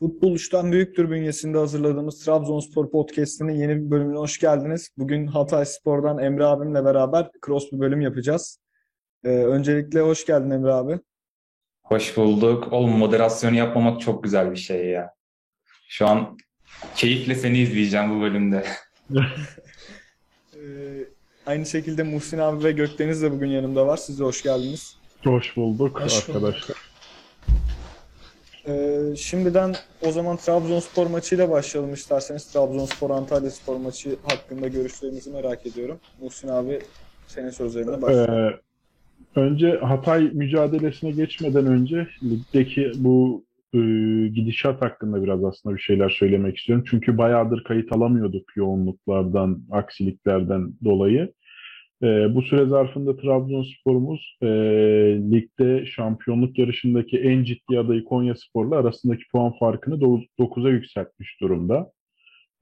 Futbol Üç'ten Büyüktür bünyesinde hazırladığımız Trabzonspor Podcast'inin yeni bir bölümüne hoş geldiniz. Bugün Hatay Spor'dan Emre abimle beraber cross bir bölüm yapacağız. Ee, öncelikle hoş geldin Emre abi. Hoş bulduk. Oğlum moderasyonu yapmamak çok güzel bir şey ya. Şu an keyifle seni izleyeceğim bu bölümde. Ee, aynı şekilde Muhsin abi ve Gökdeniz de bugün yanımda var. Siz de hoş geldiniz. Hoş bulduk Hoş bulduk. Ee, şimdiden o zaman Trabzonspor maçıyla başlayalım isterseniz. Trabzonspor Antalya Spor maçı hakkında görüşlerinizi merak ediyorum. Muhsin abi senin sözlerine başlayalım. Ee, önce Hatay mücadelesine geçmeden önce ligdeki bu e, gidişat hakkında biraz aslında bir şeyler söylemek istiyorum. Çünkü bayağıdır kayıt alamıyorduk yoğunluklardan, aksiliklerden dolayı. Ee, bu süre zarfında Trabzonspor'umuz e, ligde şampiyonluk yarışındaki en ciddi adayı Konyaspor'la arasındaki puan farkını 9'a yükseltmiş durumda.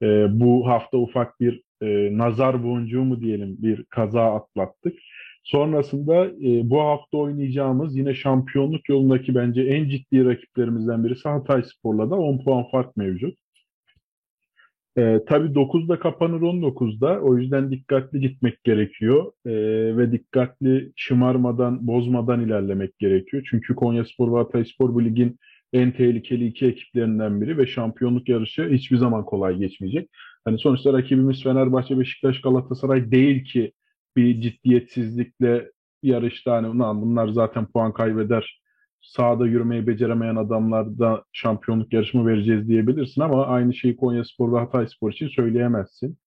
Ee, bu hafta ufak bir e, nazar boncuğu mu diyelim bir kaza atlattık. Sonrasında e, bu hafta oynayacağımız yine şampiyonluk yolundaki bence en ciddi rakiplerimizden birisi Hatayspor'la da 10 puan fark mevcut. E, tabii 9'da kapanır 19'da. O yüzden dikkatli gitmek gerekiyor. E, ve dikkatli şımarmadan, bozmadan ilerlemek gerekiyor. Çünkü Konyaspor ve Hatayspor bu ligin en tehlikeli iki ekiplerinden biri ve şampiyonluk yarışı hiçbir zaman kolay geçmeyecek. Hani sonuçta rakibimiz Fenerbahçe, Beşiktaş, Galatasaray değil ki bir ciddiyetsizlikle yarışta hani "Ulan bunlar zaten puan kaybeder sahada yürümeyi beceremeyen adamlarda şampiyonluk yarışımı vereceğiz diyebilirsin ama aynı şeyi Konyaspor ve Hatayspor için söyleyemezsin.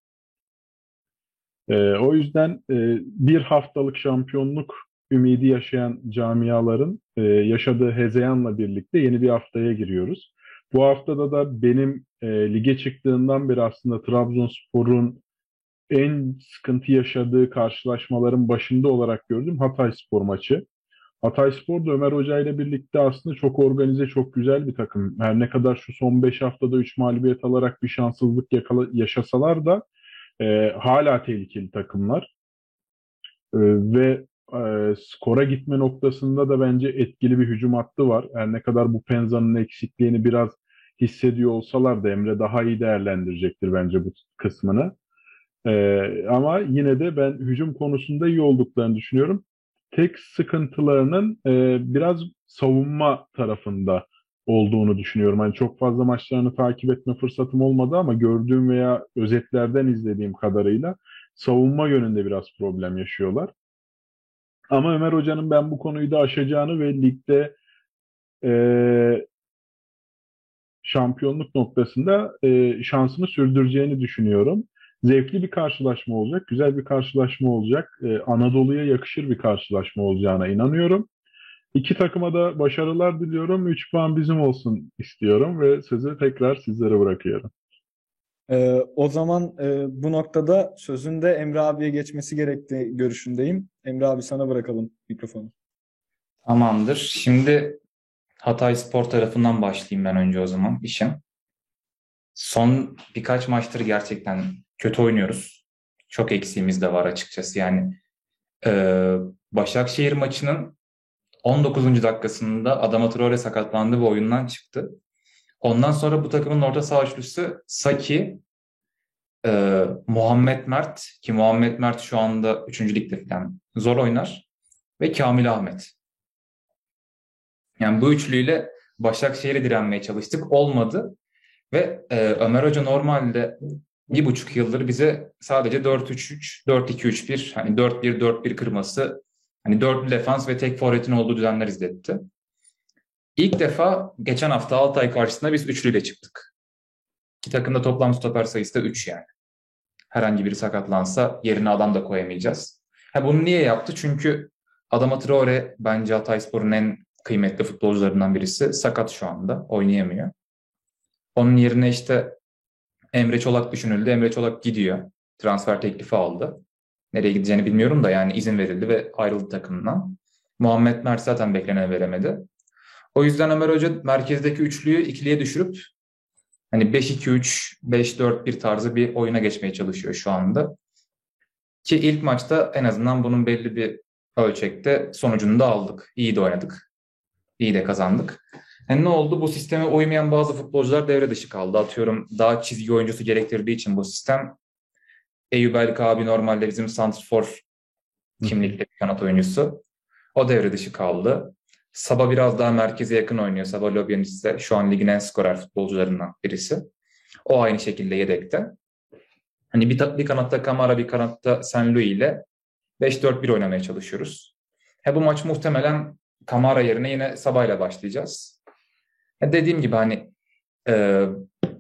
Ee, o yüzden e, bir haftalık şampiyonluk ümidi yaşayan camiaların e, yaşadığı hezeyanla birlikte yeni bir haftaya giriyoruz. Bu haftada da benim e, lige çıktığından beri aslında Trabzonspor'un en sıkıntı yaşadığı karşılaşmaların başında olarak gördüğüm Hatayspor maçı. Hatayspor da Ömer Hoca ile birlikte aslında çok organize, çok güzel bir takım. Her ne kadar şu son 5 haftada 3 mağlubiyet alarak bir şanssızlık yakala, yaşasalar da e, hala tehlikeli takımlar. E, ve e, skora gitme noktasında da bence etkili bir hücum hattı var. Her ne kadar bu Penza'nın eksikliğini biraz hissediyor olsalar da Emre daha iyi değerlendirecektir bence bu kısmını. Ee, ama yine de ben hücum konusunda iyi olduklarını düşünüyorum. Tek sıkıntılarının e, biraz savunma tarafında olduğunu düşünüyorum. Hani çok fazla maçlarını takip etme fırsatım olmadı ama gördüğüm veya özetlerden izlediğim kadarıyla savunma yönünde biraz problem yaşıyorlar. Ama Ömer Hoca'nın ben bu konuyu da aşacağını ve ligde e, şampiyonluk noktasında e, şansını sürdüreceğini düşünüyorum. Zevkli bir karşılaşma olacak, güzel bir karşılaşma olacak. E, Anadolu'ya yakışır bir karşılaşma olacağına inanıyorum. İki takıma da başarılar diliyorum. 3 puan bizim olsun istiyorum ve sözü tekrar sizlere bırakıyorum. Ee, o zaman e, bu noktada sözün de Emre abiye geçmesi gerektiği görüşündeyim. Emre abi sana bırakalım mikrofonu. Tamamdır. Şimdi Hatay Spor tarafından başlayayım ben önce o zaman işim. Son birkaç maçtır gerçekten kötü oynuyoruz. Çok eksiğimiz de var açıkçası. Yani e, Başakşehir maçının 19. dakikasında Adama Traore sakatlandı ve oyundan çıktı. Ondan sonra bu takımın orta saha üçlüsü Saki, e, Muhammed Mert ki Muhammed Mert şu anda 3. ligde falan zor oynar ve Kamil Ahmet. Yani bu üçlüyle Başakşehir'e direnmeye çalıştık. Olmadı. Ve e, Ömer Hoca normalde bir buçuk yıldır bize sadece 4-3-3, 4-2-3-1, hani 4-1-4-1 kırması, hani dörtlü defans ve tek forvetin olduğu düzenler izletti. İlk defa geçen hafta Altay karşısında biz üçlüyle çıktık. İki takımda toplam stoper sayısı da 3 yani. Herhangi biri sakatlansa yerine adam da koyamayacağız. Ha, bunu niye yaptı? Çünkü Adama Traore bence Hatayspor'un en kıymetli futbolcularından birisi. Sakat şu anda. Oynayamıyor. Onun yerine işte Emre Çolak düşünüldü. Emre Çolak gidiyor. Transfer teklifi aldı. Nereye gideceğini bilmiyorum da yani izin verildi ve ayrıldı takımdan. Muhammed Mert zaten beklenen veremedi. O yüzden Ömer Hoca merkezdeki üçlüyü ikiliye düşürüp hani 5-2-3, 5-4-1 tarzı bir oyuna geçmeye çalışıyor şu anda. Ki ilk maçta en azından bunun belli bir ölçekte sonucunu da aldık. İyi de oynadık. İyi de kazandık. Yani ne oldu? Bu sisteme uymayan bazı futbolcular devre dışı kaldı. Atıyorum daha çizgi oyuncusu gerektirdiği için bu sistem. Eyüp Elka abi normalde bizim santrfor kimlikli bir kanat oyuncusu. O devre dışı kaldı. Sabah biraz daha merkeze yakın oynuyor. Sabah Lobyanich ise şu an ligin en skorer futbolcularından birisi. O aynı şekilde yedekte. Hani bir, bir kanatta Kamara, bir kanatta Senlui ile 5-4-1 oynamaya çalışıyoruz. He, bu maç muhtemelen Kamara yerine yine Sabah ile başlayacağız. Dediğim gibi hani e,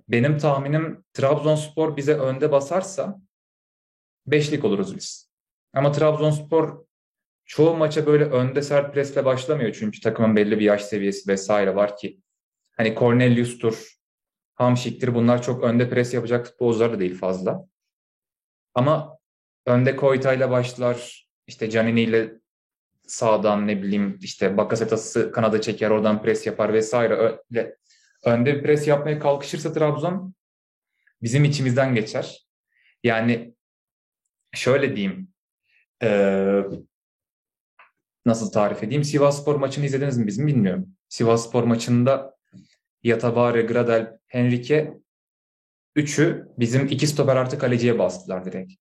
benim tahminim Trabzonspor bize önde basarsa beşlik oluruz biz. Ama Trabzonspor çoğu maça böyle önde sert presle başlamıyor çünkü takımın belli bir yaş seviyesi vesaire var ki hani Cornelius'tur, Hamşik'tir bunlar çok önde pres yapacak futbolcular da değil fazla. Ama önde Koyta'yla başlar, işte Canini ile sağdan ne bileyim işte Bakasetas'ı kanada çeker oradan pres yapar vesaire öyle önde pres yapmaya kalkışırsa Trabzon bizim içimizden geçer. Yani şöyle diyeyim ee, nasıl tarif edeyim? Sivasspor maçını izlediniz mi bizim bilmiyorum. Sivasspor maçında Yatabare, Gradel, Henrique üçü bizim iki stoper artı kaleciye bastılar direkt.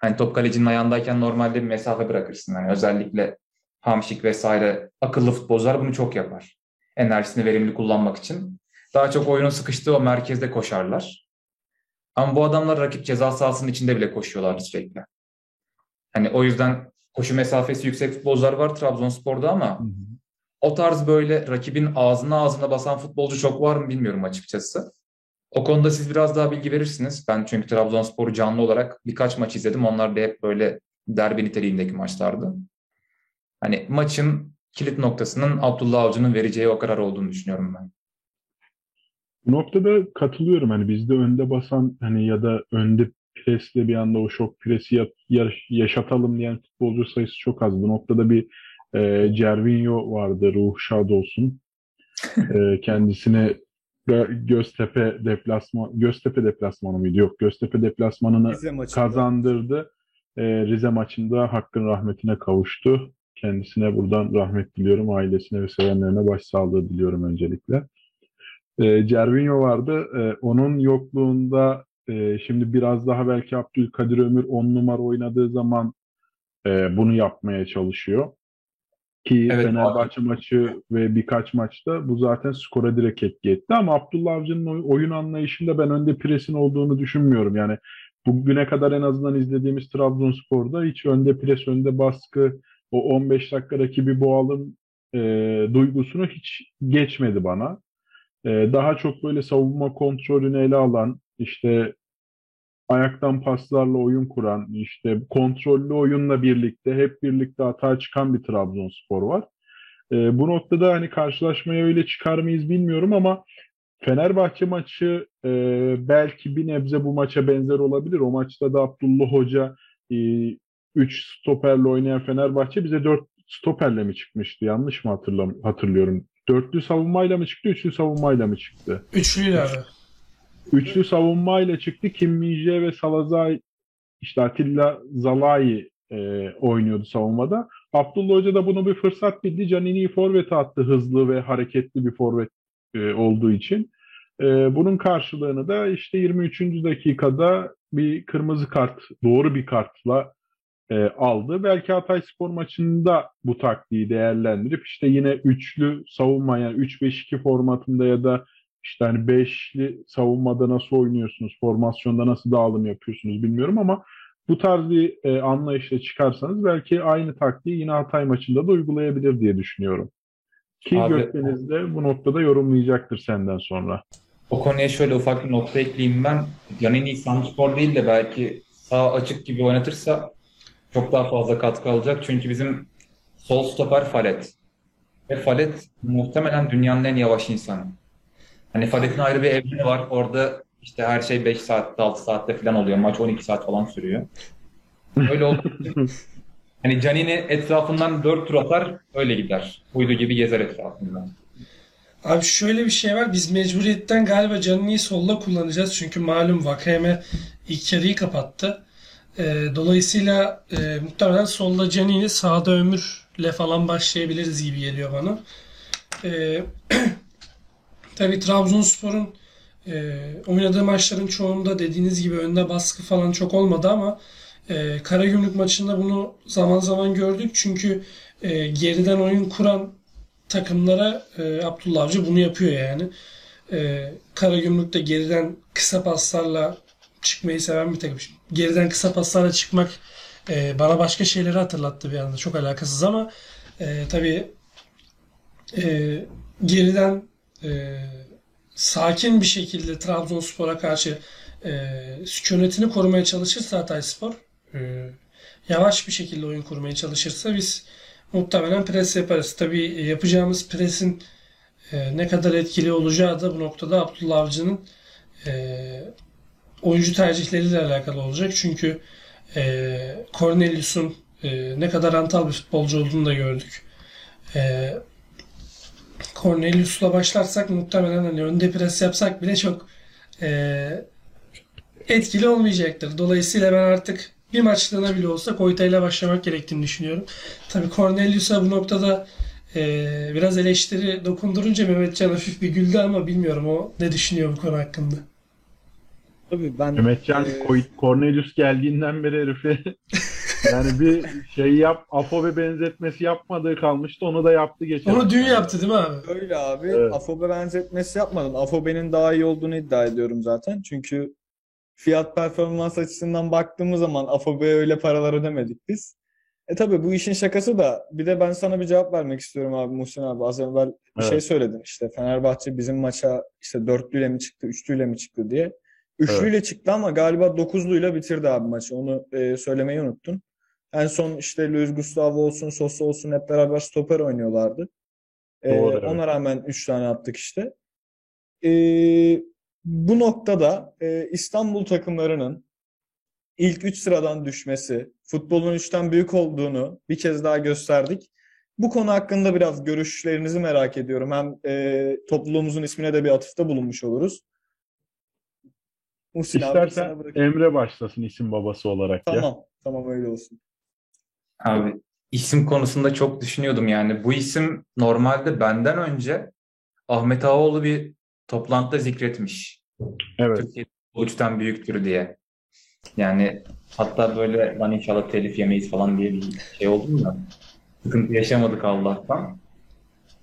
Hani top kalecinin ayağındayken normalde bir mesafe bırakırsın. Yani özellikle Hamşik vesaire akıllı futbolcular bunu çok yapar. Enerjisini verimli kullanmak için. Daha çok oyunun sıkıştığı o merkezde koşarlar. Ama bu adamlar rakip ceza sahasının içinde bile koşuyorlar sürekli. Hani o yüzden koşu mesafesi yüksek futbolcular var Trabzonspor'da ama hı hı. o tarz böyle rakibin ağzına ağzına basan futbolcu çok var mı bilmiyorum açıkçası. O konuda siz biraz daha bilgi verirsiniz. Ben çünkü Trabzonspor'u canlı olarak birkaç maç izledim. Onlar da hep böyle derbi niteliğindeki maçlardı. Hani maçın kilit noktasının Abdullah Avcı'nın vereceği o karar olduğunu düşünüyorum ben. Bu noktada katılıyorum. Hani bizde önde basan hani ya da önde presle bir anda o şok presi yaşatalım diyen futbolcu sayısı çok az. Bu noktada bir e, Cervinho vardı. Ruh şad olsun. e, kendisine Göztepe deplasman Göztepe deplasmanı mıydı? Yok. Göztepe deplasmanını kazandırdı. E, Rize maçında hakkın rahmetine kavuştu. Kendisine buradan rahmet diliyorum. Ailesine ve sevenlerine başsağlığı diliyorum öncelikle. E, Cervinho vardı. E, onun yokluğunda e, şimdi biraz daha belki Abdülkadir Ömür on numara oynadığı zaman e, bunu yapmaya çalışıyor. Ki evet, Fenerbahçe abi. maçı ve birkaç maçta bu zaten skora direkt etki etti. Ama Abdullah Avcı'nın oyun anlayışında ben önde presin olduğunu düşünmüyorum. Yani bugüne kadar en azından izlediğimiz Trabzonspor'da hiç önde pres, önde baskı, o 15 dakika rakibi boğalım e, duygusunu hiç geçmedi bana. E, daha çok böyle savunma kontrolünü ele alan, işte ayaktan paslarla oyun kuran, işte kontrollü oyunla birlikte hep birlikte hata çıkan bir Trabzonspor var. E, bu noktada hani karşılaşmaya öyle çıkar mıyız bilmiyorum ama Fenerbahçe maçı e, belki bir nebze bu maça benzer olabilir. O maçta da Abdullah Hoca 3 e, stoperle oynayan Fenerbahçe bize 4 stoperle mi çıkmıştı? Yanlış mı hatırlam hatırlıyorum? Dörtlü savunmayla mı çıktı, üçlü savunmayla mı çıktı? Üçlüyle abi. Üçlü savunmayla çıktı. Kim Minje ve Salazay işte Atilla Zalai e, oynuyordu savunmada. Abdullah Hoca da bunu bir fırsat bildi. Canini'yi forvete attı hızlı ve hareketli bir forvet e, olduğu için. E, bunun karşılığını da işte 23. dakikada bir kırmızı kart, doğru bir kartla e, aldı. Belki Hatay Spor maçında bu taktiği değerlendirip işte yine üçlü savunma yani 3-5-2 formatında ya da işte hani beşli savunmada nasıl oynuyorsunuz, formasyonda nasıl dağılım yapıyorsunuz bilmiyorum ama bu tarz bir e, anlayışla çıkarsanız belki aynı taktiği yine Hatay maçında da uygulayabilir diye düşünüyorum. Ki Abi, Gökdeniz de bu noktada yorumlayacaktır senden sonra. O konuya şöyle ufak bir nokta ekleyeyim ben. Yanini Santrfor değil de belki sağ açık gibi oynatırsa çok daha fazla katkı alacak. Çünkü bizim sol stoper Falet. Ve Falet muhtemelen dünyanın en yavaş insanı. Hani Fadet'in ayrı bir evreni var. Orada işte her şey 5 saatte 6 saatte falan oluyor. Maç 12 saat falan sürüyor. Öyle oldu. hani Canini etrafından 4 tur atar öyle gider. Uydu gibi gezer etrafından. Abi şöyle bir şey var. Biz mecburiyetten galiba Canini'yi solla kullanacağız. Çünkü malum Vakeme ilk yarıyı kapattı. E, dolayısıyla e, muhtemelen solda Canini sağda Ömür'le falan başlayabiliriz gibi geliyor bana. E, Tabii Trabzonspor'un e, oynadığı maçların çoğunda dediğiniz gibi önde baskı falan çok olmadı ama e, Karagümrük maçında bunu zaman zaman gördük. Çünkü e, geriden oyun kuran takımlara e, Abdullah Avcı bunu yapıyor yani. E, Karagümrük de geriden kısa paslarla çıkmayı seven bir takım. Geriden kısa paslarla çıkmak e, bana başka şeyleri hatırlattı bir anda. Çok alakasız ama e, tabii e, geriden e, sakin bir şekilde Trabzonspor'a karşı e, sükunetini korumaya çalışırsa Hatayspor e, yavaş bir şekilde oyun kurmaya çalışırsa biz muhtemelen pres yaparız. Tabii yapacağımız presin e, ne kadar etkili olacağı da bu noktada Abdullah Avcı'nın e, oyuncu tercihleriyle alakalı olacak. Çünkü e, Cornelius'un e, ne kadar antal bir futbolcu olduğunu da gördük. E, Cornelius'la başlarsak muhtemelen hani önde pres yapsak bile çok e, etkili olmayacaktır. Dolayısıyla ben artık bir maçlığına bile olsa Koyta ile başlamak gerektiğini düşünüyorum. Tabii Cornelius'a bu noktada e, biraz eleştiri dokundurunca Mehmetcan hafif bir güldü ama bilmiyorum o ne düşünüyor bu konu hakkında. Tabii ben Mehmetcan e, Cornelius geldiğinden beri herifi yani bir şey yap Afobe benzetmesi yapmadığı kalmıştı. Onu da yaptı geçen. Onu dün yaptı değil mi abi? öyle abi. Evet. Afobe benzetmesi yapmadım. Afobe'nin daha iyi olduğunu iddia ediyorum zaten. Çünkü fiyat performans açısından baktığımız zaman Afobe'ye öyle paralar ödemedik biz. E tabii bu işin şakası da bir de ben sana bir cevap vermek istiyorum abi Muhsin abi. Az evvel bir Evet. şey söyledin işte Fenerbahçe bizim maça işte dörtlüyle mi çıktı, üçlüyle mi çıktı diye. Üçlüyle çıktı ama galiba dokuzluyla bitirdi abi maçı. Onu e, söylemeyi unuttun. En son işte Luis Gustavo olsun, Sosa olsun hep beraber stoper oynuyorlardı. E, Doğru, evet. ona rağmen üç tane attık işte. E, bu noktada e, İstanbul takımlarının ilk üç sıradan düşmesi, futbolun üçten büyük olduğunu bir kez daha gösterdik. Bu konu hakkında biraz görüşlerinizi merak ediyorum. Hem e, topluluğumuzun ismine de bir atıfta bulunmuş oluruz. Muhsin abi İstersen sana bırakayım. Emre başlasın isim babası olarak ya. Tamam, tamam öyle olsun. Abi isim konusunda çok düşünüyordum yani. Bu isim normalde benden önce Ahmet Ağaoğlu bir toplantıda zikretmiş. Evet. Türkiye üçten büyüktür diye. Yani hatta böyle lan inşallah telif yemeyiz falan diye bir şey oldu mu da sıkıntı yaşamadık Allah'tan.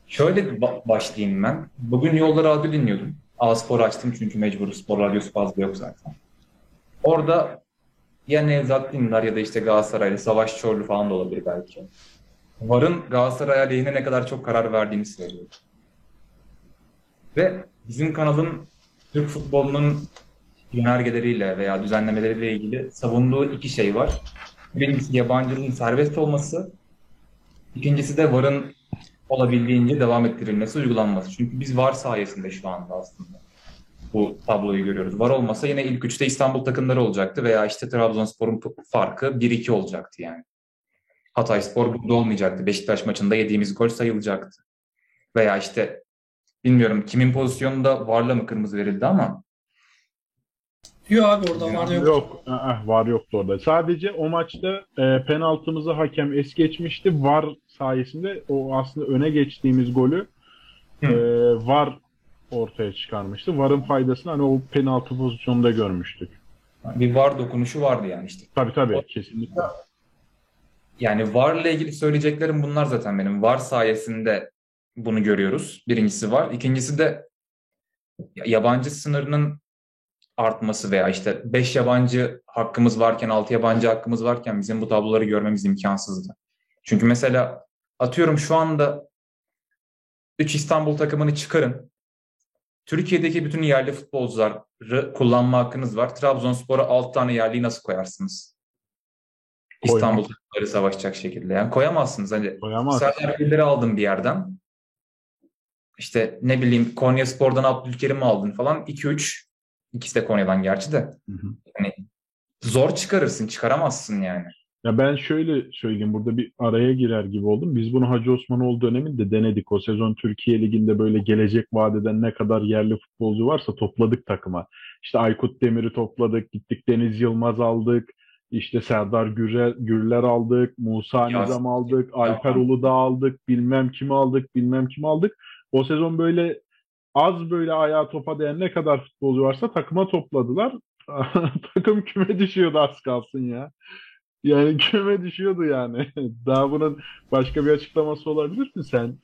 Şöyle başlayayım ben. Bugün Yolda Radyo dinliyordum. A-Spor açtım çünkü mecbur spor radyosu fazla yok zaten. Orada ya Nevzat Dindar ya da işte Galatasaraylı Savaş Çorlu falan da olabilir belki. VAR'ın Galatasaray aleyhine ne kadar çok karar verdiğini söylüyor. Ve bizim kanalın Türk futbolunun yönergeleriyle veya düzenlemeleriyle ilgili savunduğu iki şey var. Birincisi yabancılığın serbest olması. İkincisi de VAR'ın olabildiğince devam ettirilmesi, uygulanması. Çünkü biz VAR sayesinde şu anda aslında bu tabloyu görüyoruz. VAR olmasa yine ilk üçte İstanbul takımları olacaktı veya işte Trabzonspor'un farkı 1-2 olacaktı yani. Hatayspor burada olmayacaktı. Beşiktaş maçında yediğimiz gol sayılacaktı. Veya işte bilmiyorum kimin pozisyonunda VAR'la mı kırmızı verildi ama Yok abi orada var yok. Yok, aa, var yoktu orada. Sadece o maçta e, penaltımızı hakem es geçmişti. VAR sayesinde o aslında öne geçtiğimiz golü Hı. e, VAR ortaya çıkarmıştı. VAR'ın faydasını hani o penaltı pozisyonunda görmüştük. bir VAR dokunuşu vardı yani işte. Tabii tabii kesinlikle. Yani VAR'la ilgili söyleyeceklerim bunlar zaten benim. VAR sayesinde bunu görüyoruz. Birincisi var. İkincisi de yabancı sınırının artması veya işte 5 yabancı hakkımız varken 6 yabancı hakkımız varken bizim bu tabloları görmemiz imkansızdı. Çünkü mesela atıyorum şu anda 3 İstanbul takımını çıkarın. Türkiye'deki bütün yerli futbolcuları kullanma hakkınız var. Trabzonspor'a 6 tane yerliyi nasıl koyarsınız? İstanbul takımları savaşacak şekilde. Yani koyamazsınız. Hani Koyamaz. Serdar Güller'i aldın bir yerden. İşte ne bileyim Konyaspor'dan Abdülkerim'i aldın falan. 2-3. İkisi de Konya'dan gerçi de. Hı hı. Hani zor çıkarırsın, çıkaramazsın yani. Ya ben şöyle söyleyeyim burada bir araya girer gibi oldum. Biz bunu Hacı Osmanoğlu döneminde denedik. O sezon Türkiye Ligi'nde böyle gelecek vadeden ne kadar yerli futbolcu varsa topladık takıma. İşte Aykut Demir'i topladık, gittik Deniz Yılmaz aldık, işte Serdar Gürler, Gürler aldık, Musa Nizam aldık, Alper Uludağ aldık, bilmem kimi aldık, bilmem kimi aldık. O sezon böyle az böyle ayağa topa değen ne kadar futbolcu varsa takıma topladılar. Takım küme düşüyordu az kalsın ya. Yani küme düşüyordu yani. Daha bunun başka bir açıklaması olabilir mi sen?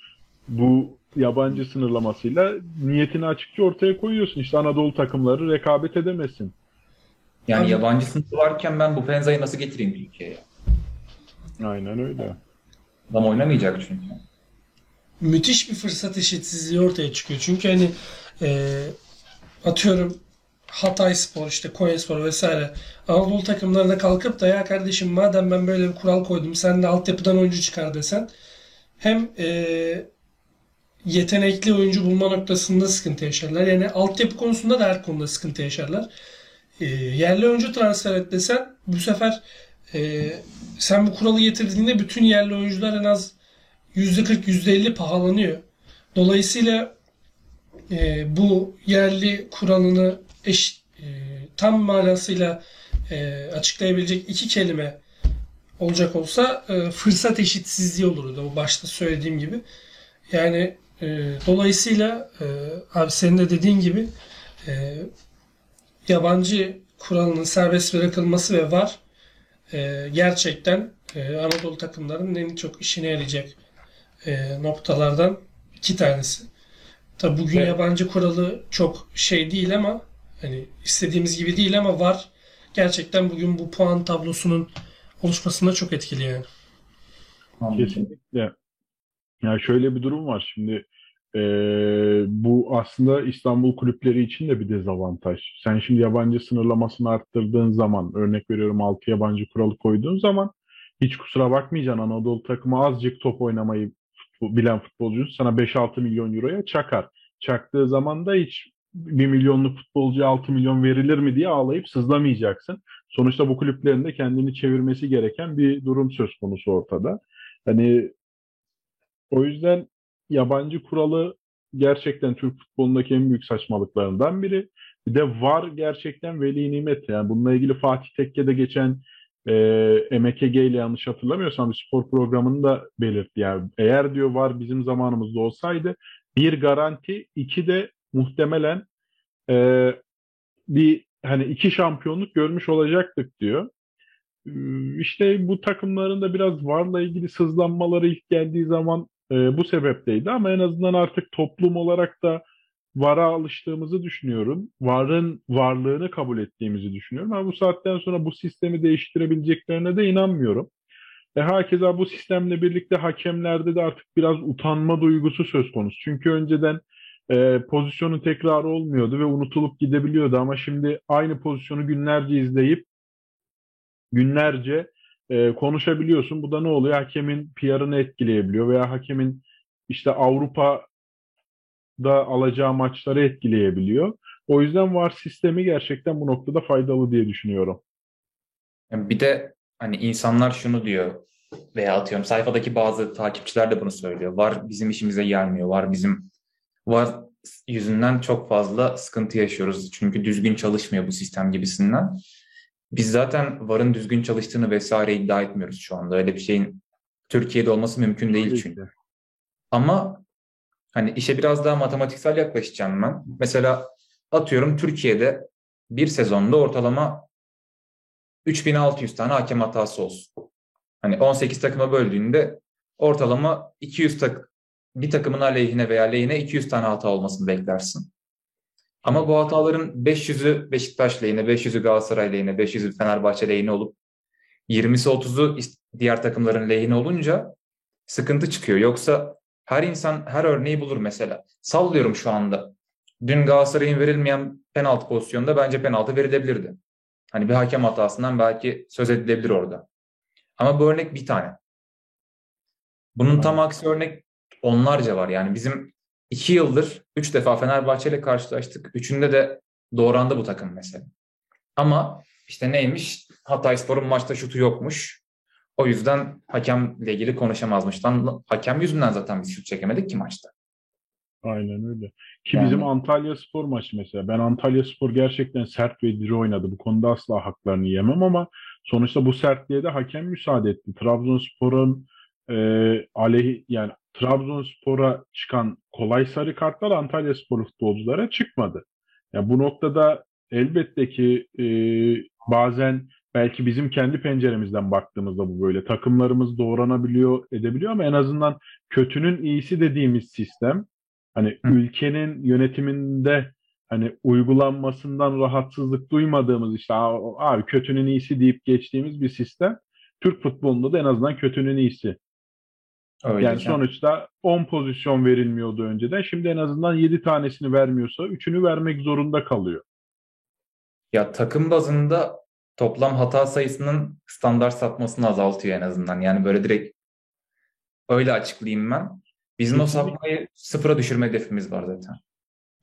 Bu yabancı sınırlamasıyla niyetini açıkça ortaya koyuyorsun. İşte Anadolu takımları rekabet edemesin. Yani yabancı sınıfı varken ben bu Penza'yı nasıl getireyim Türkiye'ye? Aynen öyle. Adam oynamayacak çünkü. müthiş bir fırsat eşitsizliği ortaya çıkıyor. Çünkü hani e, atıyorum Hatay Spor, işte Konya Spor vesaire Anadolu takımlarına kalkıp da ya kardeşim madem ben böyle bir kural koydum sen de altyapıdan oyuncu çıkar desen hem e, yetenekli oyuncu bulma noktasında sıkıntı yaşarlar. Yani altyapı konusunda da her konuda sıkıntı yaşarlar. E, yerli oyuncu transfer et desen bu sefer e, sen bu kuralı getirdiğinde bütün yerli oyuncular en az %40 %50 pahalanıyor. Dolayısıyla e, bu yerli kuralını eş, e, tam manasıyla e, açıklayabilecek iki kelime olacak olsa e, fırsat eşitsizliği olurdu. O başta söylediğim gibi. Yani e, dolayısıyla e, abi senin de dediğin gibi e, yabancı kuralının serbest bırakılması ve var e, gerçekten e, Anadolu takımlarının en çok işine yarayacak e, noktalardan iki tanesi. Tabi bugün Evet. yabancı kuralı çok şey değil ama hani istediğimiz gibi değil ama var. Gerçekten bugün bu puan tablosunun oluşmasında çok etkili yani. Kesinlikle. Yani şöyle bir durum var şimdi eee, bu aslında İstanbul kulüpleri için de bir dezavantaj. Sen şimdi yabancı sınırlamasını arttırdığın zaman örnek veriyorum 6 yabancı kuralı koyduğun zaman hiç kusura bakmayacaksın Anadolu takımı azıcık top oynamayı futbol- bilen futbolcu sana 5-6 milyon euroya çakar. Çaktığı zaman da hiç 1 milyonluk futbolcuya 6 milyon verilir mi diye ağlayıp sızlamayacaksın. Sonuçta bu kulüplerin de kendini çevirmesi gereken bir durum söz konusu ortada. Hani o yüzden yabancı kuralı gerçekten Türk futbolundaki en büyük saçmalıklarından biri. Bir de VAR gerçekten veli nimet. Yani bununla ilgili Fatih Tekke'de geçen e, MKG ile yanlış hatırlamıyorsam bir spor programında belirtti. Yani eğer diyor VAR bizim zamanımızda olsaydı bir garanti, iki de muhtemelen e, bir hani iki şampiyonluk görmüş olacaktık diyor. İşte bu takımların da biraz VAR'la ilgili sızlanmaları ilk geldiği zaman e, bu sebepleydi ama en azından artık toplum olarak da VAR'a alıştığımızı düşünüyorum. VAR'ın varlığını kabul ettiğimizi düşünüyorum. Ama bu saatten sonra bu sistemi değiştirebileceklerine de inanmıyorum. E, hakeza bu sistemle birlikte hakemlerde de artık biraz utanma duygusu söz konusu. Çünkü önceden e, pozisyonun tekrarı olmuyordu ve unutulup gidebiliyordu ama şimdi aynı pozisyonu günlerce izleyip günlerce e, konuşabiliyorsun. Bu da ne oluyor? Hakemin PR'ını etkileyebiliyor veya hakemin işte Avrupa'da alacağı maçları etkileyebiliyor. O yüzden VAR sistemi gerçekten bu noktada faydalı diye düşünüyorum. Bir de hani insanlar şunu diyor veya atıyorum sayfadaki bazı takipçiler de bunu söylüyor. Var bizim işimize gelmiyor. Var bizim var yüzünden çok fazla sıkıntı yaşıyoruz. Çünkü düzgün çalışmıyor bu sistem gibisinden. Biz zaten VAR'ın düzgün çalıştığını vesaire iddia etmiyoruz şu anda. Öyle bir şeyin Türkiye'de olması mümkün değil çünkü. Ama hani işe biraz daha matematiksel yaklaşacağım ben. Mesela atıyorum Türkiye'de bir sezonda ortalama 3600 tane hakem hatası olsun. Hani 18 takıma böldüğünde ortalama 200 tak bir takımın aleyhine veya lehine 200 tane hata olmasını beklersin. Ama bu hataların 500'ü Beşiktaş lehine, 500'ü Galatasaray lehine, 500'ü Fenerbahçe lehine olup 20'si 30'u diğer takımların lehine olunca sıkıntı çıkıyor. Yoksa her insan her örneği bulur mesela. Sallıyorum şu anda. Dün Galatasaray'ın verilmeyen penaltı pozisyonunda bence penaltı verilebilirdi. Hani bir hakem hatasından belki söz edilebilir orada. Ama bu örnek bir tane. Bunun tam aksi örnek onlarca var. Yani bizim iki yıldır üç defa Fenerbahçe ile karşılaştık. Üçünde de doğrandı bu takım mesela. Ama işte neymiş? Hatayspor'un maçta şutu yokmuş. O yüzden hakemle ilgili konuşamazmış. Lan hakem yüzünden zaten biz şut çekemedik ki maçta. Aynen öyle. Ki Yani- bizim Antalya Spor maçı mesela. Ben Antalya Spor gerçekten sert ve diri oynadı. Bu konuda asla haklarını yemem ama sonuçta bu sertliğe de hakem müsaade etti. Trabzonspor'un e, aleyhi yani Trabzonspor'a çıkan kolay sarı kartlar Antalyaspor futbolculara çıkmadı. Ya bu noktada elbette ki e, bazen belki bizim kendi penceremizden baktığımızda bu böyle takımlarımız doğranabiliyor, edebiliyor ama en azından kötünün iyisi dediğimiz sistem hani Hı. ülkenin yönetiminde hani uygulanmasından rahatsızlık duymadığımız işte "Aa, abi kötünün iyisi deyip geçtiğimiz bir sistem Türk futbolunda da en azından kötünün iyisi. Öyle Yani sonuçta 10 pozisyon verilmiyordu önceden. Şimdi en azından 7 tanesini vermiyorsa 3'ünü vermek zorunda kalıyor. Ya takım bazında toplam hata sayısının standart sapmasını azaltıyor en azından. Yani böyle direkt öyle açıklayayım ben. Bizim o sapmayı sıfıra düşürme hedefimiz var zaten.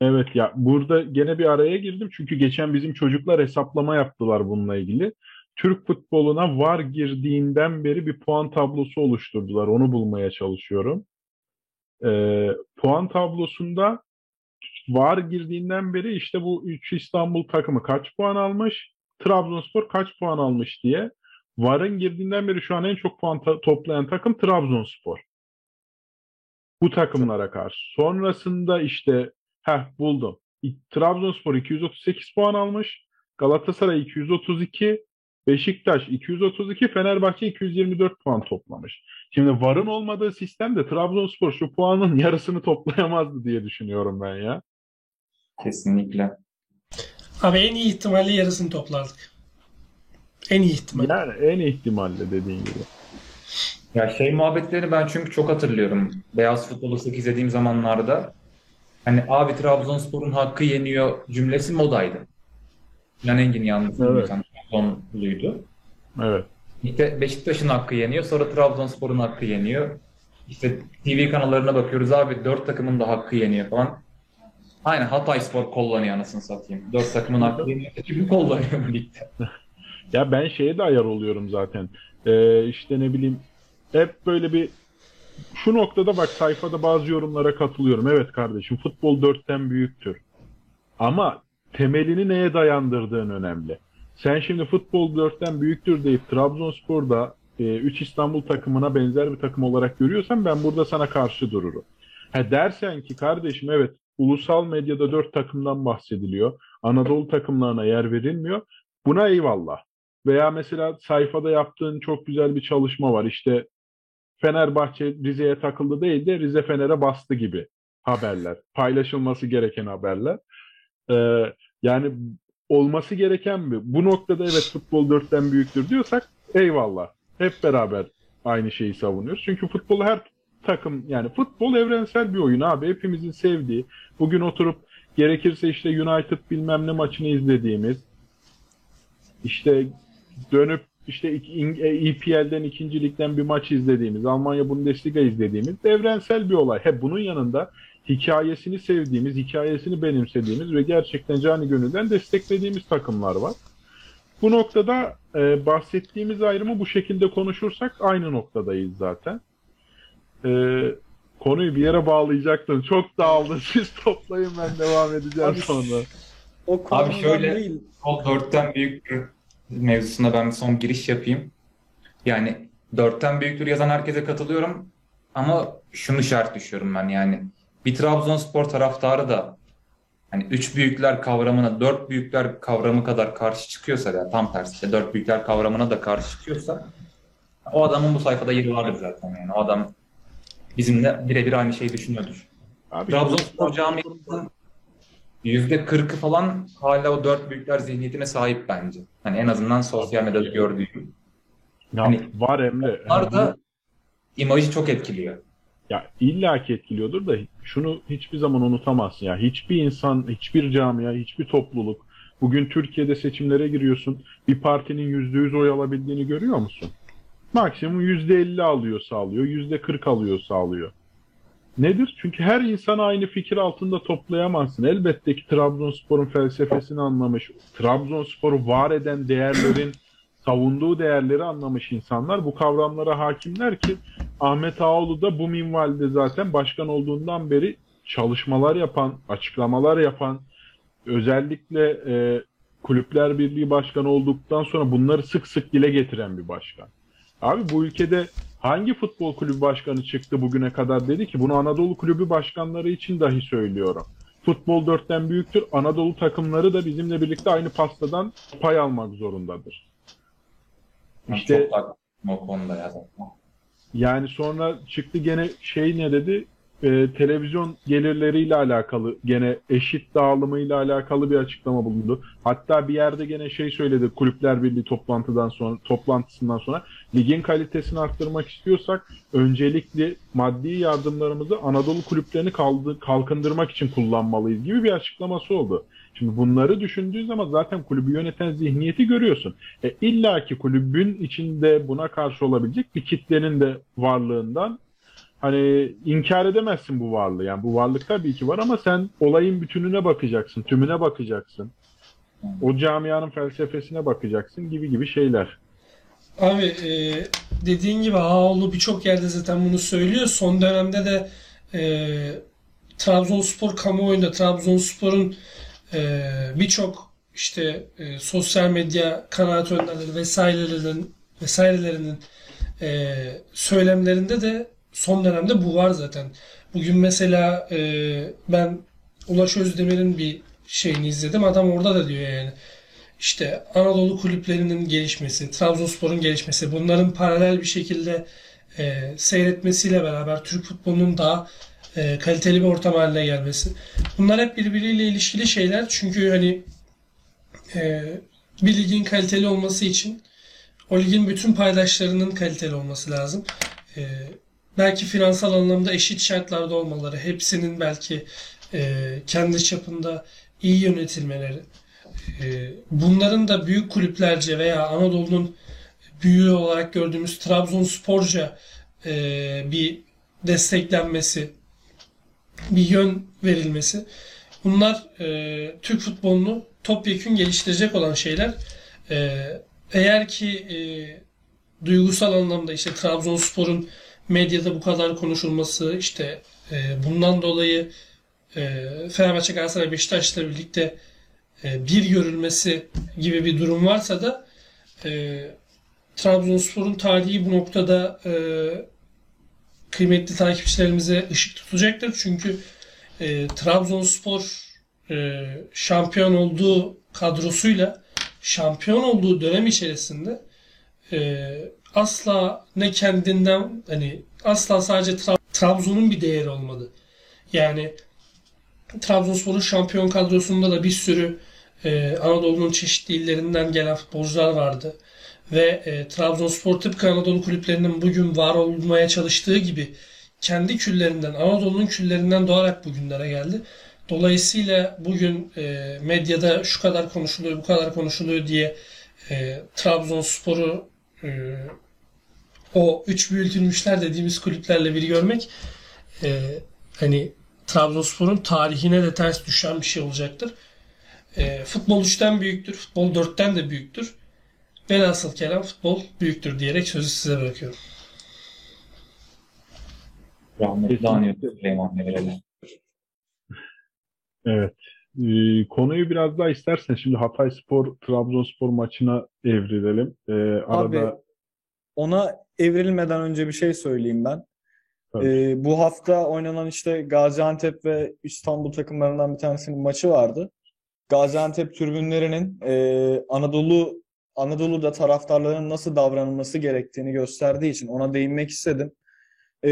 Evet ya burada gene bir araya girdim çünkü geçen bizim çocuklar hesaplama yaptılar bununla ilgili. Türk futboluna VAR girdiğinden beri bir puan tablosu oluşturdular. Onu bulmaya çalışıyorum. Ee, puan tablosunda VAR girdiğinden beri işte bu 3 İstanbul takımı kaç puan almış, Trabzonspor kaç puan almış diye. VAR'ın girdiğinden beri şu an en çok puan ta- toplayan takım Trabzonspor. Bu takımlara karşı. Sonrasında işte heh buldum. Trabzonspor 238 puan almış. Galatasaray 232, Beşiktaş 232, Fenerbahçe 224 puan toplamış. Şimdi VAR'ın olmadığı sistemde Trabzonspor şu puanın yarısını toplayamazdı diye düşünüyorum ben ya. Kesinlikle. Abi en iyi ihtimalle yarısını toplardık. En iyi ihtimal. Yani en ihtimalle dediğin gibi. Ya şey muhabbetlerini ben çünkü çok hatırlıyorum. Beyaz futbolu sık izlediğim zamanlarda hani abi Trabzonspor'un hakkı yeniyor cümlesi modaydı. Sinan Engin yanlış Evet. Trabzonluydu. Evet. İşte Beşiktaş'ın hakkı yeniyor, sonra Trabzonspor'un hakkı yeniyor. İşte TV kanallarına bakıyoruz abi dört takımın da hakkı yeniyor falan. Aynen Hatayspor kullanıyor anasını satayım. Dört takımın hakkı yeniyor. Kim kullanıyor bu ligde? Ya ben şeye de ayar oluyorum zaten. Ee, işte ne bileyim hep böyle bir şu noktada bak sayfada bazı yorumlara katılıyorum. Evet kardeşim futbol dörtten büyüktür. Ama temelini neye dayandırdığın önemli. Sen şimdi futbol dörtten büyüktür deyip Trabzonspor'da 3 İstanbul takımına benzer bir takım olarak görüyorsan ben burada sana karşı dururum. Ha dersen ki kardeşim evet ulusal medyada dört takımdan bahsediliyor. Anadolu takımlarına yer verilmiyor. Buna eyvallah. Veya mesela sayfada yaptığın çok güzel bir çalışma var. İşte Fenerbahçe Rize'ye takıldı değil de Rize Fener'e bastı gibi haberler. Paylaşılması gereken haberler. Ee, yani olması gereken mi? Bu noktada evet futbol dörtten büyüktür diyorsak eyvallah. Hep beraber aynı şeyi savunuyoruz. Çünkü futbol her takım yani futbol evrensel bir oyun abi. Hepimizin sevdiği. Bugün oturup gerekirse işte United bilmem ne maçını izlediğimiz işte dönüp işte EPL'den ikinci ligden bir maç izlediğimiz, Almanya Bundesliga izlediğimiz evrensel bir olay. He bunun yanında hikayesini sevdiğimiz, hikayesini benimsediğimiz ve gerçekten cani gönülden desteklediğimiz takımlar var. Bu noktada e, bahsettiğimiz ayrımı bu şekilde konuşursak aynı noktadayız zaten. E, konuyu bir yere bağlayacaktım. Çok dağıldı. Siz toplayın ben devam edeceğim Abi, sonra. O konudan şöyle- değil. O dörtten büyüktür mevzusuna ben son giriş yapayım. Yani dörtten büyüktür yazan herkese katılıyorum. Ama şunu şart düşüyorum ben yani. Bir Trabzonspor taraftarı da hani üç büyükler kavramına dört büyükler kavramı kadar karşı çıkıyorsa ya tam tersi işte dört büyükler kavramına da karşı çıkıyorsa o adamın bu sayfada yeri vardır zaten yani. O adam bizimle birebir aynı şeyi düşünüyordur. Abi, Trabzonspor camiasının yüzde kırkı falan hala o dört büyükler zihniyetine sahip bence. Hani en azından sosyal medyada gördüğüm. Ya, hani- var Emre. Bunlar da imajı çok etkiliyor. Ya illaki etkiliyordur da şunu hiçbir zaman unutamazsın ya. Hiçbir insan, hiçbir camia, hiçbir topluluk bugün Türkiye'de seçimlere giriyorsun. Bir partinin yüzde yüz oy alabildiğini görüyor musun? Maksimum yüzde elli alıyor sağlıyor, yüzde kırk alıyor sağlıyor. Nedir? Çünkü her insanı aynı fikir altında toplayamazsın. Elbette ki Trabzonspor'un felsefesini anlamış, Trabzonspor'u var eden değerlerin savunduğu değerleri anlamış insanlar bu kavramlara hakimler ki Ahmet Ağoğlu da bu minvalde zaten başkan olduğundan beri çalışmalar yapan, açıklamalar yapan, özellikle e, Kulüpler Birliği Başkanı olduktan sonra bunları sık sık dile getiren bir başkan. Abi bu ülkede Hangi futbol kulübü başkanı çıktı bugüne kadar dedi ki bunu Anadolu kulübü başkanları için dahi söylüyorum. Futbol dörtten büyüktür. Anadolu takımları da bizimle birlikte aynı pastadan pay almak zorundadır. İşte çok o konuda ya zaten. yani sonra çıktı gene şey ne dedi? Ee, televizyon gelirleriyle alakalı gene eşit dağılımıyla alakalı bir açıklama bulundu. Hatta bir yerde gene şey söyledi Kulüpler Birliği toplantıdan sonra toplantısından sonra ligin kalitesini arttırmak istiyorsak öncelikli maddi yardımlarımızı Anadolu kulüplerini kaldı, kalkındırmak için kullanmalıyız gibi bir açıklaması oldu. Şimdi bunları düşündüğün zaman zaten kulübü yöneten zihniyeti görüyorsun. E, İlla ki kulübün içinde buna karşı olabilecek bir kitlenin de varlığından hani inkar edemezsin bu varlığı. Yani bu varlık tabii ki var ama sen olayın bütününe bakacaksın, tümüne bakacaksın. O camianın felsefesine bakacaksın gibi gibi şeyler. Abi e, dediğin gibi Ağoğlu birçok yerde zaten bunu söylüyor. Son dönemde de e, Trabzonspor kamuoyunda Trabzonspor'un e, birçok işte e, sosyal medya kanaat önderleri vesairelerinin vesairelerinin e, söylemlerinde de son dönemde bu var zaten. Bugün mesela e, ben Ulaş Özdemir'in bir şeyini izledim. Adam orada da diyor yani. İşte Anadolu kulüplerinin gelişmesi, Trabzonspor'un gelişmesi, bunların paralel bir şekilde e, seyretmesiyle beraber Türk futbolunun daha e, kaliteli bir ortam haline gelmesi. Bunlar hep birbiriyle ilişkili şeyler. Çünkü hani e, bir ligin kaliteli olması için o ligin bütün paydaşlarının kaliteli olması lazım. E, belki finansal anlamda eşit şartlarda olmaları, hepsinin belki e, kendi çapında iyi yönetilmeleri, e, bunların da büyük kulüplerce veya Anadolu'nun büyüğü olarak gördüğümüz Trabzonsporca e, bir desteklenmesi, bir yön verilmesi. Bunlar e, Türk futbolunu topyekün geliştirecek olan şeyler. E, eğer ki e, duygusal anlamda işte Trabzonspor'un medyada bu kadar konuşulması, işte e, bundan dolayı e, Fenerbahçe, Galatasaray, Beşiktaş'la birlikte e, bir görülmesi gibi bir durum varsa da e, Trabzonspor'un tarihi bu noktada e, kıymetli takipçilerimize ışık tutacaktır. Çünkü e, Trabzonspor e, şampiyon olduğu kadrosuyla şampiyon olduğu dönem içerisinde e, asla ne kendinden hani asla sadece Tra- Trabzon'un bir değeri olmadı. Yani Trabzonspor'un şampiyon kadrosunda da bir sürü e, Anadolu'nun çeşitli illerinden gelen futbolcular vardı. Ve e, Trabzonspor tıpkı Anadolu kulüplerinin bugün var olmaya çalıştığı gibi kendi küllerinden, Anadolu'nun küllerinden doğarak bugünlere geldi. Dolayısıyla bugün e, medyada şu kadar konuşuluyor, bu kadar konuşuluyor diye e, Trabzonspor'u e, o üç büyütülmüşler dediğimiz kulüplerle bir görmek e, hani Trabzonspor'un tarihine de ters düşen bir şey olacaktır. E, futbol 3'ten büyüktür, futbol 4'ten de büyüktür. Velhasıl kelam futbol büyüktür diyerek sözü size bırakıyorum. Rahmetli Anil Süleyman verelim. Evet. Ee, konuyu biraz daha istersen şimdi Hatayspor Trabzonspor maçına evrilelim. Ee, Abi arada ona evrilmeden önce bir şey söyleyeyim ben. Ee, bu hafta oynanan işte Gaziantep ve İstanbul takımlarından bir tanesinin maçı vardı. Gaziantep tribünlerinin e, Anadolu Anadolu'da taraftarların nasıl davranılması gerektiğini gösterdiği için ona değinmek istedim. E,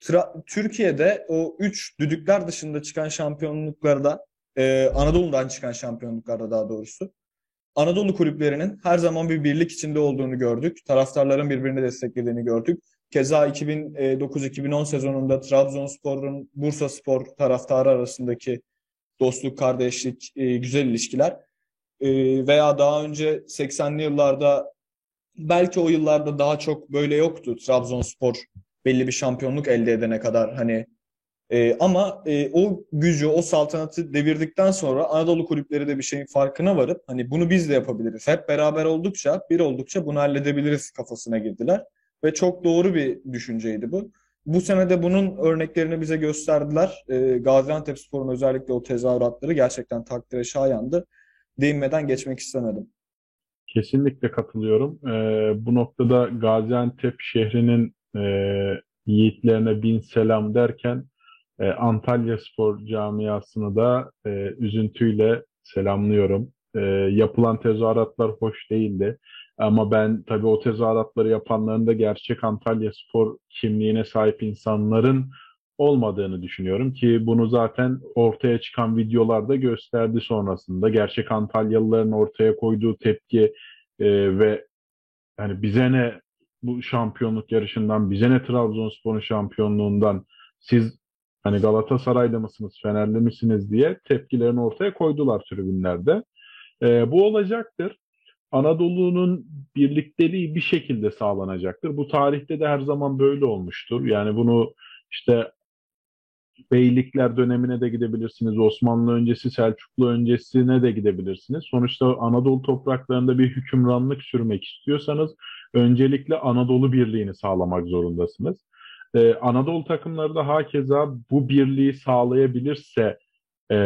Tra- Türkiye'de o üç düdükler dışında çıkan şampiyonluklarda, e, Anadolu'dan çıkan şampiyonluklarda daha doğrusu, Anadolu kulüplerinin her zaman bir birlik içinde olduğunu gördük. Taraftarların birbirini desteklediğini gördük. Keza 2009-2010 sezonunda Trabzonspor'un Bursaspor taraftarı arasındaki dostluk, kardeşlik, e, güzel ilişkiler E, veya daha önce 80'li yıllarda belki o yıllarda daha çok böyle yoktu. Trabzonspor belli bir şampiyonluk elde edene kadar hani e, ama e, o gücü, o saltanatı devirdikten sonra Anadolu kulüpleri de bir şeyin farkına varıp hani bunu biz de yapabiliriz. Hep beraber oldukça, bir oldukça bunu halledebiliriz kafasına girdiler. Ve çok doğru bir düşünceydi bu. Bu sene de bunun örneklerini bize gösterdiler. E, Gaziantepspor'un özellikle o tezahüratları gerçekten takdire şayandı. Değinmeden geçmek istemedim. kesinlikle katılıyorum. E, bu noktada Gaziantep şehrinin e, yiğitlerine bin selam derken e, Antalya Spor camiasını da e, üzüntüyle selamlıyorum. E, yapılan tezahüratlar hoş değildi. Ama ben tabii o tezahüratları yapanların da gerçek Antalya Spor kimliğine sahip insanların olmadığını düşünüyorum ki bunu zaten ortaya çıkan videolarda gösterdi sonrasında. Gerçek Antalyalıların ortaya koyduğu tepki e, ve yani bize ne bu şampiyonluk yarışından, bize ne Trabzonspor'un şampiyonluğundan, siz hani Galatasaray'da mısınız, Fenerli misiniz diye tepkilerini ortaya koydular tribünlerde. E, bu olacaktır. Anadolu'nun birlikteliği bir şekilde sağlanacaktır. Bu tarihte de her zaman böyle olmuştur. Yani bunu işte Beylikler dönemine de gidebilirsiniz. Osmanlı öncesi, Selçuklu öncesine de gidebilirsiniz. Sonuçta Anadolu topraklarında bir hükümranlık sürmek istiyorsanız öncelikle Anadolu birliğini sağlamak zorundasınız. Ee, Anadolu takımları da hakeza bu birliği sağlayabilirse e,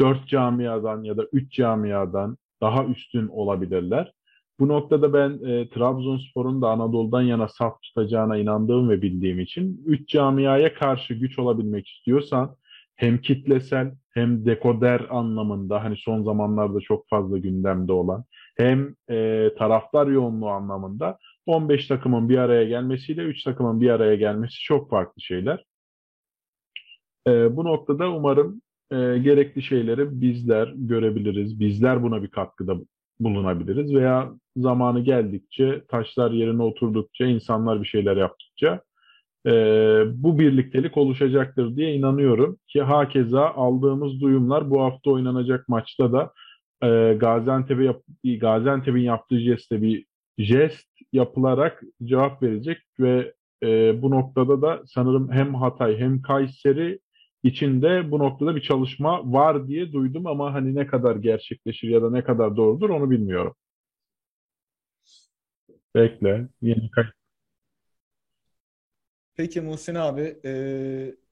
dört camiadan ya da üç camiadan daha üstün olabilirler. Bu noktada ben e, Trabzonspor'un da Anadolu'dan yana saf tutacağına inandığım ve bildiğim için üç camiaya karşı güç olabilmek istiyorsan hem kitlesel hem dekoder anlamında hani son zamanlarda çok fazla gündemde olan hem e, taraftar yoğunluğu anlamında 15 takımın bir araya gelmesiyle 3 takımın bir araya gelmesi çok farklı şeyler. E, bu noktada umarım e, gerekli şeyleri bizler görebiliriz. Bizler buna bir katkıda bulunabiliriz veya zamanı geldikçe, taşlar yerine oturdukça, insanlar bir şeyler yaptıkça e, bu birliktelik oluşacaktır diye inanıyorum ki hakeza aldığımız duyumlar bu hafta oynanacak maçta da e, Gaziantep'e yap Gaziantep'in yaptığı jeste bir jest yapılarak cevap verecek ve e, bu noktada da sanırım hem Hatay hem Kayseri içinde bu noktada bir çalışma var diye duydum ama hani ne kadar gerçekleşir ya da ne kadar doğrudur onu bilmiyorum. Bekle. Yeni kay Peki Muhsin abi, e,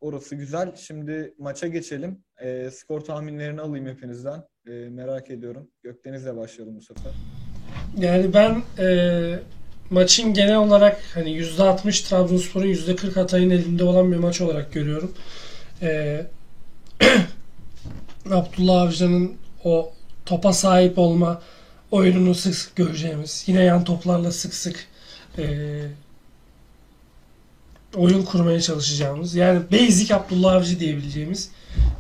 orası güzel. Şimdi maça geçelim. E, skor tahminlerini alayım hepinizden. E, merak ediyorum. Gökdeniz'le başlayalım bu sefer. Yani ben e, maçın genel olarak hani %60 Trabzonspor'un %40 Hatay'ın elinde olan bir maç olarak görüyorum. E, Abdullah Avcı'nın o topa sahip olma oyununu sık sık göreceğimiz, yine yan toplarla sık sık e, oyun kurmaya çalışacağımız, yani basic Abdullah Avcı diyebileceğimiz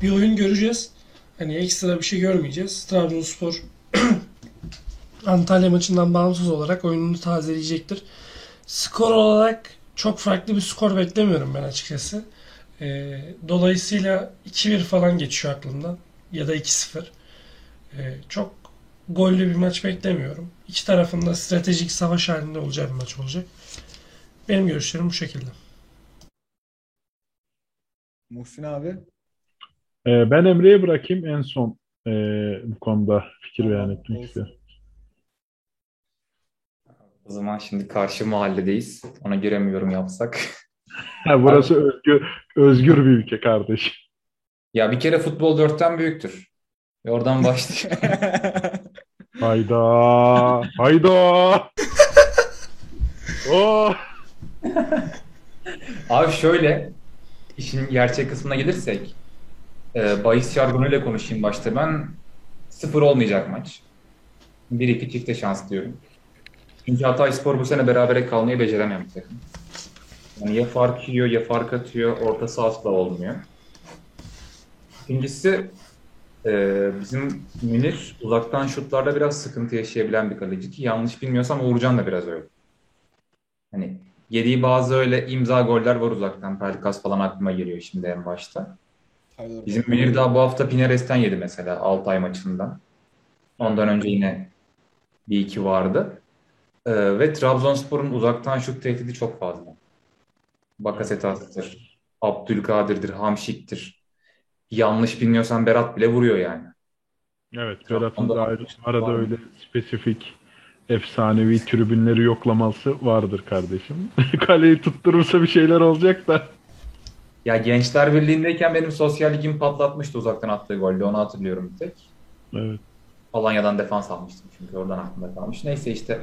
bir oyun göreceğiz. Hani ekstra bir şey görmeyeceğiz. Trabzonspor Antalya maçından bağımsız olarak oyununu tazeleyecektir. Skor olarak çok farklı bir skor beklemiyorum ben açıkçası. E, dolayısıyla 2-1 falan geçiyor aklımdan. Ya da 2-0. E, çok gollü bir maç beklemiyorum. İki tarafında stratejik savaş halinde olacağı bir maç olacak. Benim görüşlerim bu şekilde. Muhsin abi. Ee, ben Emre'ye bırakayım en son e, bu konuda fikir Tamam, beyan etmek istiyorum. O zaman şimdi karşı mahalledeyiz. Ona giremiyorum yapsak. Burası özgür, özgür bir ülke kardeşim. Ya bir kere futbol dörtten büyüktür. Ve oradan başlayayım. Hayda, hayda. Oh. Abi şöyle, işin gerçek kısmına gelirsek, e, bahis jargonuyla konuşayım başta ben. Sıfır olmayacak maç. 1-2 çifte şans diyorum. Çünkü Hatayspor bu sene berabere kalmayı beceremeyen bir takım. Yani ya fark yiyor ya fark atıyor, orta saha asla olmuyor. İkincisi, e, bizim Münir uzaktan şutlarda biraz sıkıntı yaşayabilen bir kaleci ki yanlış bilmiyorsam Uğurcan da biraz öyle. Hani yediği bazı öyle imza goller var uzaktan. Pelkas falan aklıma geliyor şimdi en başta. Hayır. Bizim Münir daha bu hafta Pinares'ten yedi mesela Altay maçından. Ondan önce yine bir iki vardı. Ee, ve Trabzonspor'un uzaktan şut tehdidi çok fazla. Bakasetas'tır, Abdülkadir'dir, Hamşik'tir. Yanlış bilmiyorsam Berat bile vuruyor yani. Evet, Berat'ın da arada öyle spesifik efsanevi tribünleri yoklaması vardır kardeşim. Kaleyi tutturursa bir şeyler olacak da. Ya Gençler Birliği'ndeyken benim sosyal ligimi patlatmıştı uzaktan attığı golde. Onu hatırlıyorum bir tek. Evet. Alanya'dan defans almıştım çünkü oradan aklımda kalmış. Neyse işte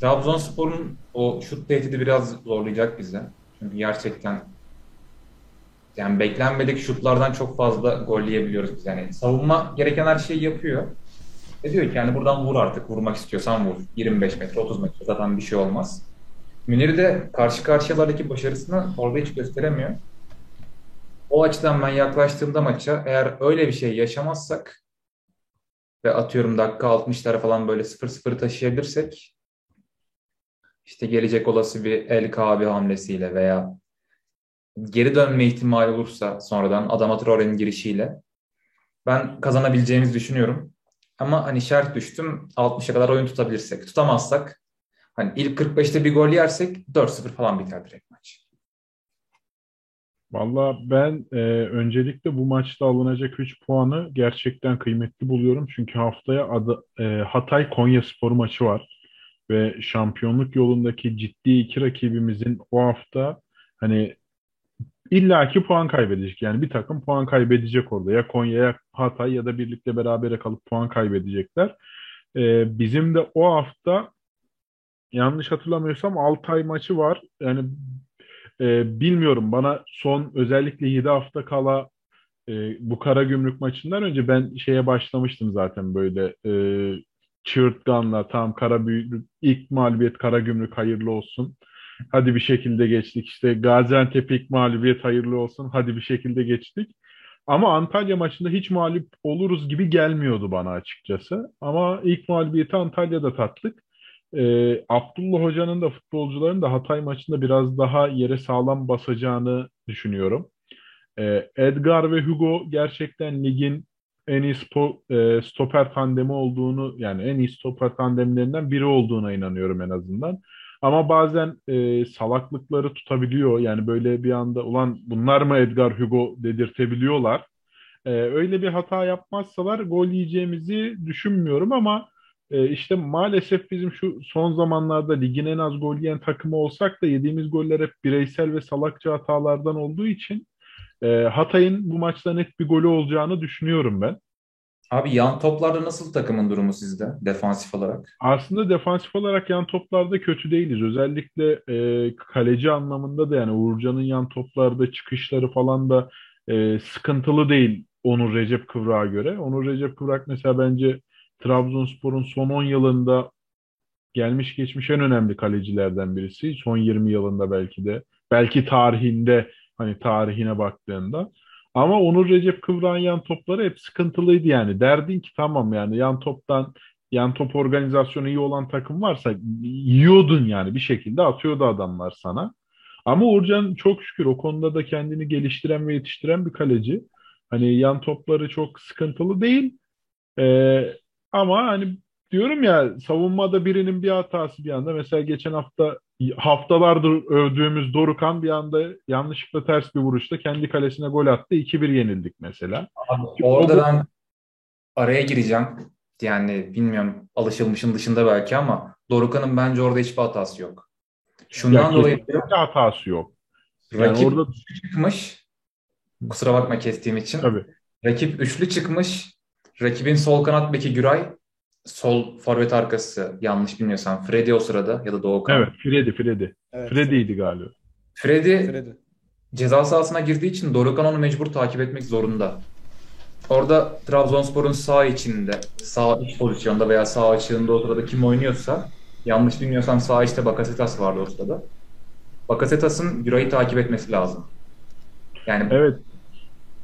Trabzonspor'un o şut tehdidi biraz zorlayacak bizi. Çünkü gerçekten yani beklenmedik şutlardan çok fazla gol yiyebiliyoruz biz. Yani savunma gereken her şeyi yapıyor. Ve diyor ki yani buradan vur artık. Vurmak istiyorsan vur. 25 metre, 30 metre zaten bir şey olmaz. Münir de karşı karşıyalardaki başarısını orada hiç gösteremiyor. O açıdan ben yaklaştığımda maça eğer öyle bir şey yaşamazsak ve atıyorum dakika 60'lara falan böyle 0-0 taşıyabilirsek işte gelecek olası bir Kaabi hamlesiyle veya geri dönme ihtimali olursa sonradan Adama Traore'nin girişiyle ben kazanabileceğimizi düşünüyorum. Ama hani şart düştüm 60'a kadar oyun tutabilirsek. Tutamazsak hani ilk 45'te bir gol yersek 4-0 falan biter direkt maç. Valla ben e, öncelikle bu maçta alınacak 3 puanı gerçekten kıymetli buluyorum. Çünkü haftaya adı, e, Hatay Konyaspor maçı var. Ve şampiyonluk yolundaki ciddi iki rakibimizin o hafta hani illaki puan kaybedecek. Yani bir takım puan kaybedecek orada. Ya Konya ya Hatay ya da birlikte berabere kalıp puan kaybedecekler. E, bizim de o hafta yanlış hatırlamıyorsam Altay maçı var. Yani e, bilmiyorum bana son özellikle 7 hafta kala e, bu Karagümrük maçından önce ben şeye başlamıştım zaten böyle e, çığırtkanla tam Karagümrük ilk mağlubiyet Karagümrük hayırlı olsun. Hadi bir şekilde geçtik. İşte Gaziantep ilk mağlubiyet hayırlı olsun. Hadi bir şekilde geçtik. Ama Antalya maçında hiç mağlup oluruz gibi gelmiyordu bana açıkçası. Ama ilk mağlubiyeti Antalya'da tattık. Ee, Abdullah Hoca'nın da futbolcuların da Hatay maçında biraz daha yere sağlam basacağını düşünüyorum. Ee, Edgar ve Hugo gerçekten ligin en iyi spo, e, stoper tandemi olduğunu yani en iyi stoper tandemlerinden biri olduğuna inanıyorum en azından. Ama bazen e, salaklıkları tutabiliyor. Yani böyle bir anda ulan bunlar mı Edgar Hugo dedirtebiliyorlar. E, öyle bir hata yapmazsalar gol yiyeceğimizi düşünmüyorum ama e, işte maalesef bizim şu son zamanlarda ligin en az gol yiyen takımı olsak da yediğimiz goller hep bireysel ve salakça hatalardan olduğu için e, Hatay'ın bu maçta net bir golü olacağını düşünüyorum ben. Abi yan toplarda nasıl takımın durumu sizde defansif olarak? Aslında defansif olarak yan toplarda kötü değiliz. Özellikle e, kaleci anlamında da yani Uğurcan'ın yan toplarda çıkışları falan da e, sıkıntılı değil Onur Recep Kıvrak'a göre. Onur Recep Kıvrak mesela bence Trabzonspor'un son 10 yılında gelmiş geçmiş en önemli kalecilerden birisi. Son 20 yılında belki de. Belki tarihinde hani tarihine baktığında. Ama Onur Recep Kıvrak'ın yan topları hep sıkıntılıydı yani. Derdin ki tamam yani yan toptan yan top organizasyonu iyi olan takım varsa yiyordun yani bir şekilde atıyordu adamlar sana. Ama Uğurcan çok şükür o konuda da kendini geliştiren ve yetiştiren bir kaleci. Hani yan topları çok sıkıntılı değil. Ee, ama hani diyorum ya savunmada birinin bir hatası bir anda mesela geçen hafta haftalardır övdüğümüz Dorukan bir anda yanlışlıkla ters bir vuruşta kendi kalesine gol attı. 2-1 yenildik mesela. Abi, orada ben araya gireceğim. Yani bilmiyorum alışılmışın dışında belki ama Dorukan'ın bence orada hiçbir hatası yok. Şundan ya, dolayı hatası yok. Yani rakip orada çıkmış. Kusura bakma kestiğim için. Tabii. Rakip üçlü çıkmış. Rakibin sol kanat beki Güray sol forvet arkası yanlış bilmiyorsam Freddy o sırada ya da Doğukan. Evet Freddy Freddy. Evet. Freddy'ydi galiba. Freddy Freddy. ceza sahasına girdiği için Dorukhan onu mecbur takip etmek zorunda. Orada Trabzonspor'un sağ içinde, sağ iç pozisyonda veya sağ açığında o sırada kim oynuyorsa yanlış bilmiyorsam sağ içte Bakasetas vardı o sırada. Bakasetas'ın Güray'ı takip etmesi lazım. Yani Evet.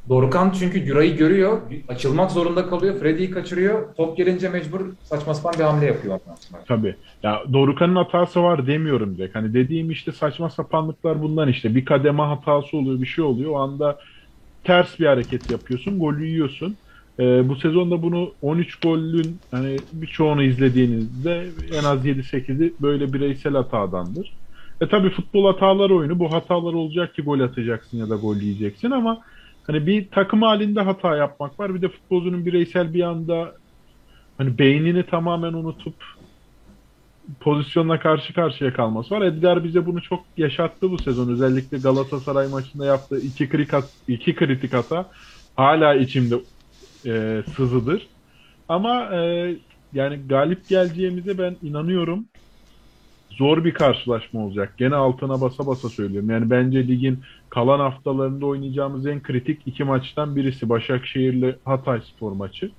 Dorukan çünkü Güray'ı görüyor, açılmak zorunda kalıyor, Freddy'yi kaçırıyor. Top gelince mecbur saçma sapan bir hamle yapıyor. Tabii. Ya Dorukan'ın hatası var demiyorum direkt. Hani dediğim işte saçma sapanlıklar bundan işte. Bir kademe hatası oluyor, bir şey oluyor. O anda ters bir hareket yapıyorsun, golü yiyorsun. Ee, bu sezonda bunu 13 golün hani birçoğunu izlediğinizde en az 7-8'i böyle bireysel hatadandır. E tabii futbol hatalar oyunu. Bu hatalar olacak ki gol atacaksın ya da gol yiyeceksin ama hani bir takım halinde hata yapmak var. Bir de futbolcunun bireysel bir anda hani beynini tamamen unutup pozisyonla karşı karşıya kalması var. Edgar bize bunu çok yaşattı bu sezon. Özellikle Galatasaray maçında yaptığı iki kritik, iki kritik hata hala içimde e, sızıdır. Ama e, yani galip geleceğimize ben inanıyorum. Zor bir karşılaşma olacak. Gene altına basa basa söylüyorum. Yani bence ligin kalan haftalarında oynayacağımız en kritik iki maçtan birisi Başakşehir'le Hatayspor maçı.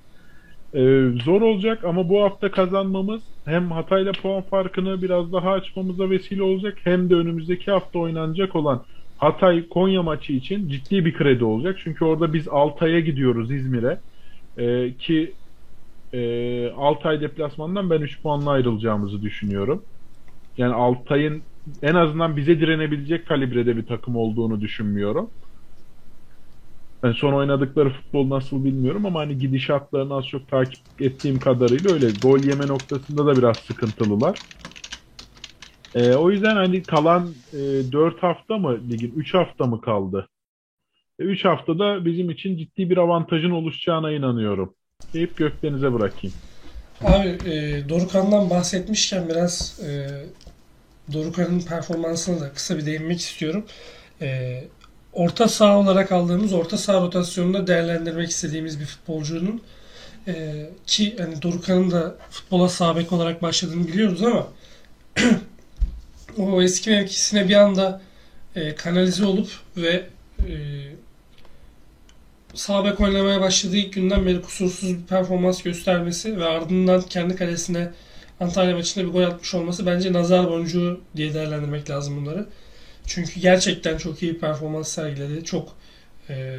Ee, zor olacak ama bu hafta kazanmamız hem Hatay'la puan farkını biraz daha açmamıza vesile olacak hem de önümüzdeki hafta oynanacak olan Hatay Konya maçı için ciddi bir kredi olacak. Çünkü orada biz Altay'a gidiyoruz İzmir'e. Ee, ki e, Altay deplasmanından ben 3 puanla ayrılacağımızı düşünüyorum. Yani Altay'ın en azından bize direnebilecek kalibrede bir takım olduğunu düşünmüyorum. Ben son oynadıkları futbol nasıl bilmiyorum ama hani gidişatlarını az çok takip ettiğim kadarıyla öyle. Gol yeme noktasında da biraz sıkıntılılar. Ee, o yüzden hani kalan e, 4 hafta mı ligin 3 hafta mı kaldı? 3 e, haftada bizim için ciddi bir avantajın oluşacağına inanıyorum. Deyip gökdenize bırakayım. Abi e, Dorukan'dan bahsetmişken biraz e, Dorukan'ın performansına da kısa bir değinmek istiyorum. E, orta saha olarak aldığımız orta saha rotasyonunda değerlendirmek istediğimiz bir futbolcunun e, ki hani Dorukan'ın da futbola sağ olarak başladığını biliyoruz ama o eski mevkisine bir anda e, kanalize olup ve e, sağ bek oynamaya başladığı ilk günden beri kusursuz bir performans göstermesi ve ardından kendi kalesine Antalya maçında bir gol atmış olması bence nazar boncuğu diye değerlendirmek lazım bunları. Çünkü gerçekten çok iyi performans sergiledi. Çok e,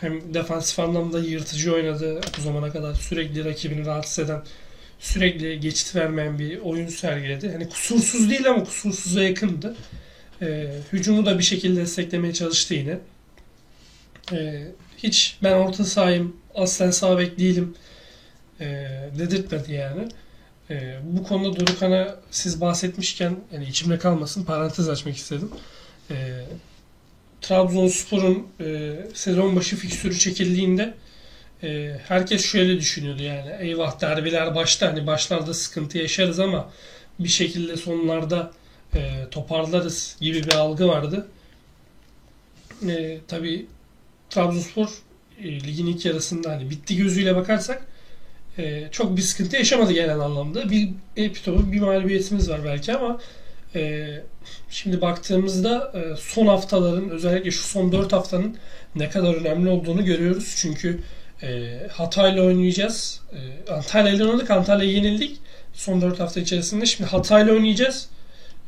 hem defansif anlamda yırtıcı oynadı bu zamana kadar sürekli rakibini rahatsız eden sürekli geçit vermeyen bir oyun sergiledi. Hani kusursuz değil ama kusursuza yakındı. E, hücumu da bir şekilde desteklemeye çalıştı yine. E, hiç ben orta sahayım, aslen sağ bek değilim e, dedirtmedi yani. E, bu konuda Dorukan'a siz bahsetmişken yani içimde kalmasın parantez açmak istedim. E, Trabzonspor'un e, sezon başı fikstürü çekildiğinde e, herkes şöyle düşünüyordu yani eyvah derbiler başta hani başlarda sıkıntı yaşarız ama bir şekilde sonlarda e, toparlarız gibi bir algı vardı. E, tabii Trabzonspor e, ligin ilk yarısında hani bitti gözüyle bakarsak e, çok bir sıkıntı yaşamadı genel anlamda. Bir epitopu bir mağlubiyetimiz var belki ama e, şimdi baktığımızda e, son haftaların özellikle şu son 4 haftanın ne kadar önemli olduğunu görüyoruz. Çünkü e, Hatay'la oynayacağız. E, Antalya ile oynadık. Antalya'ya yenildik. Son 4 hafta içerisinde. Şimdi Hatay'la oynayacağız.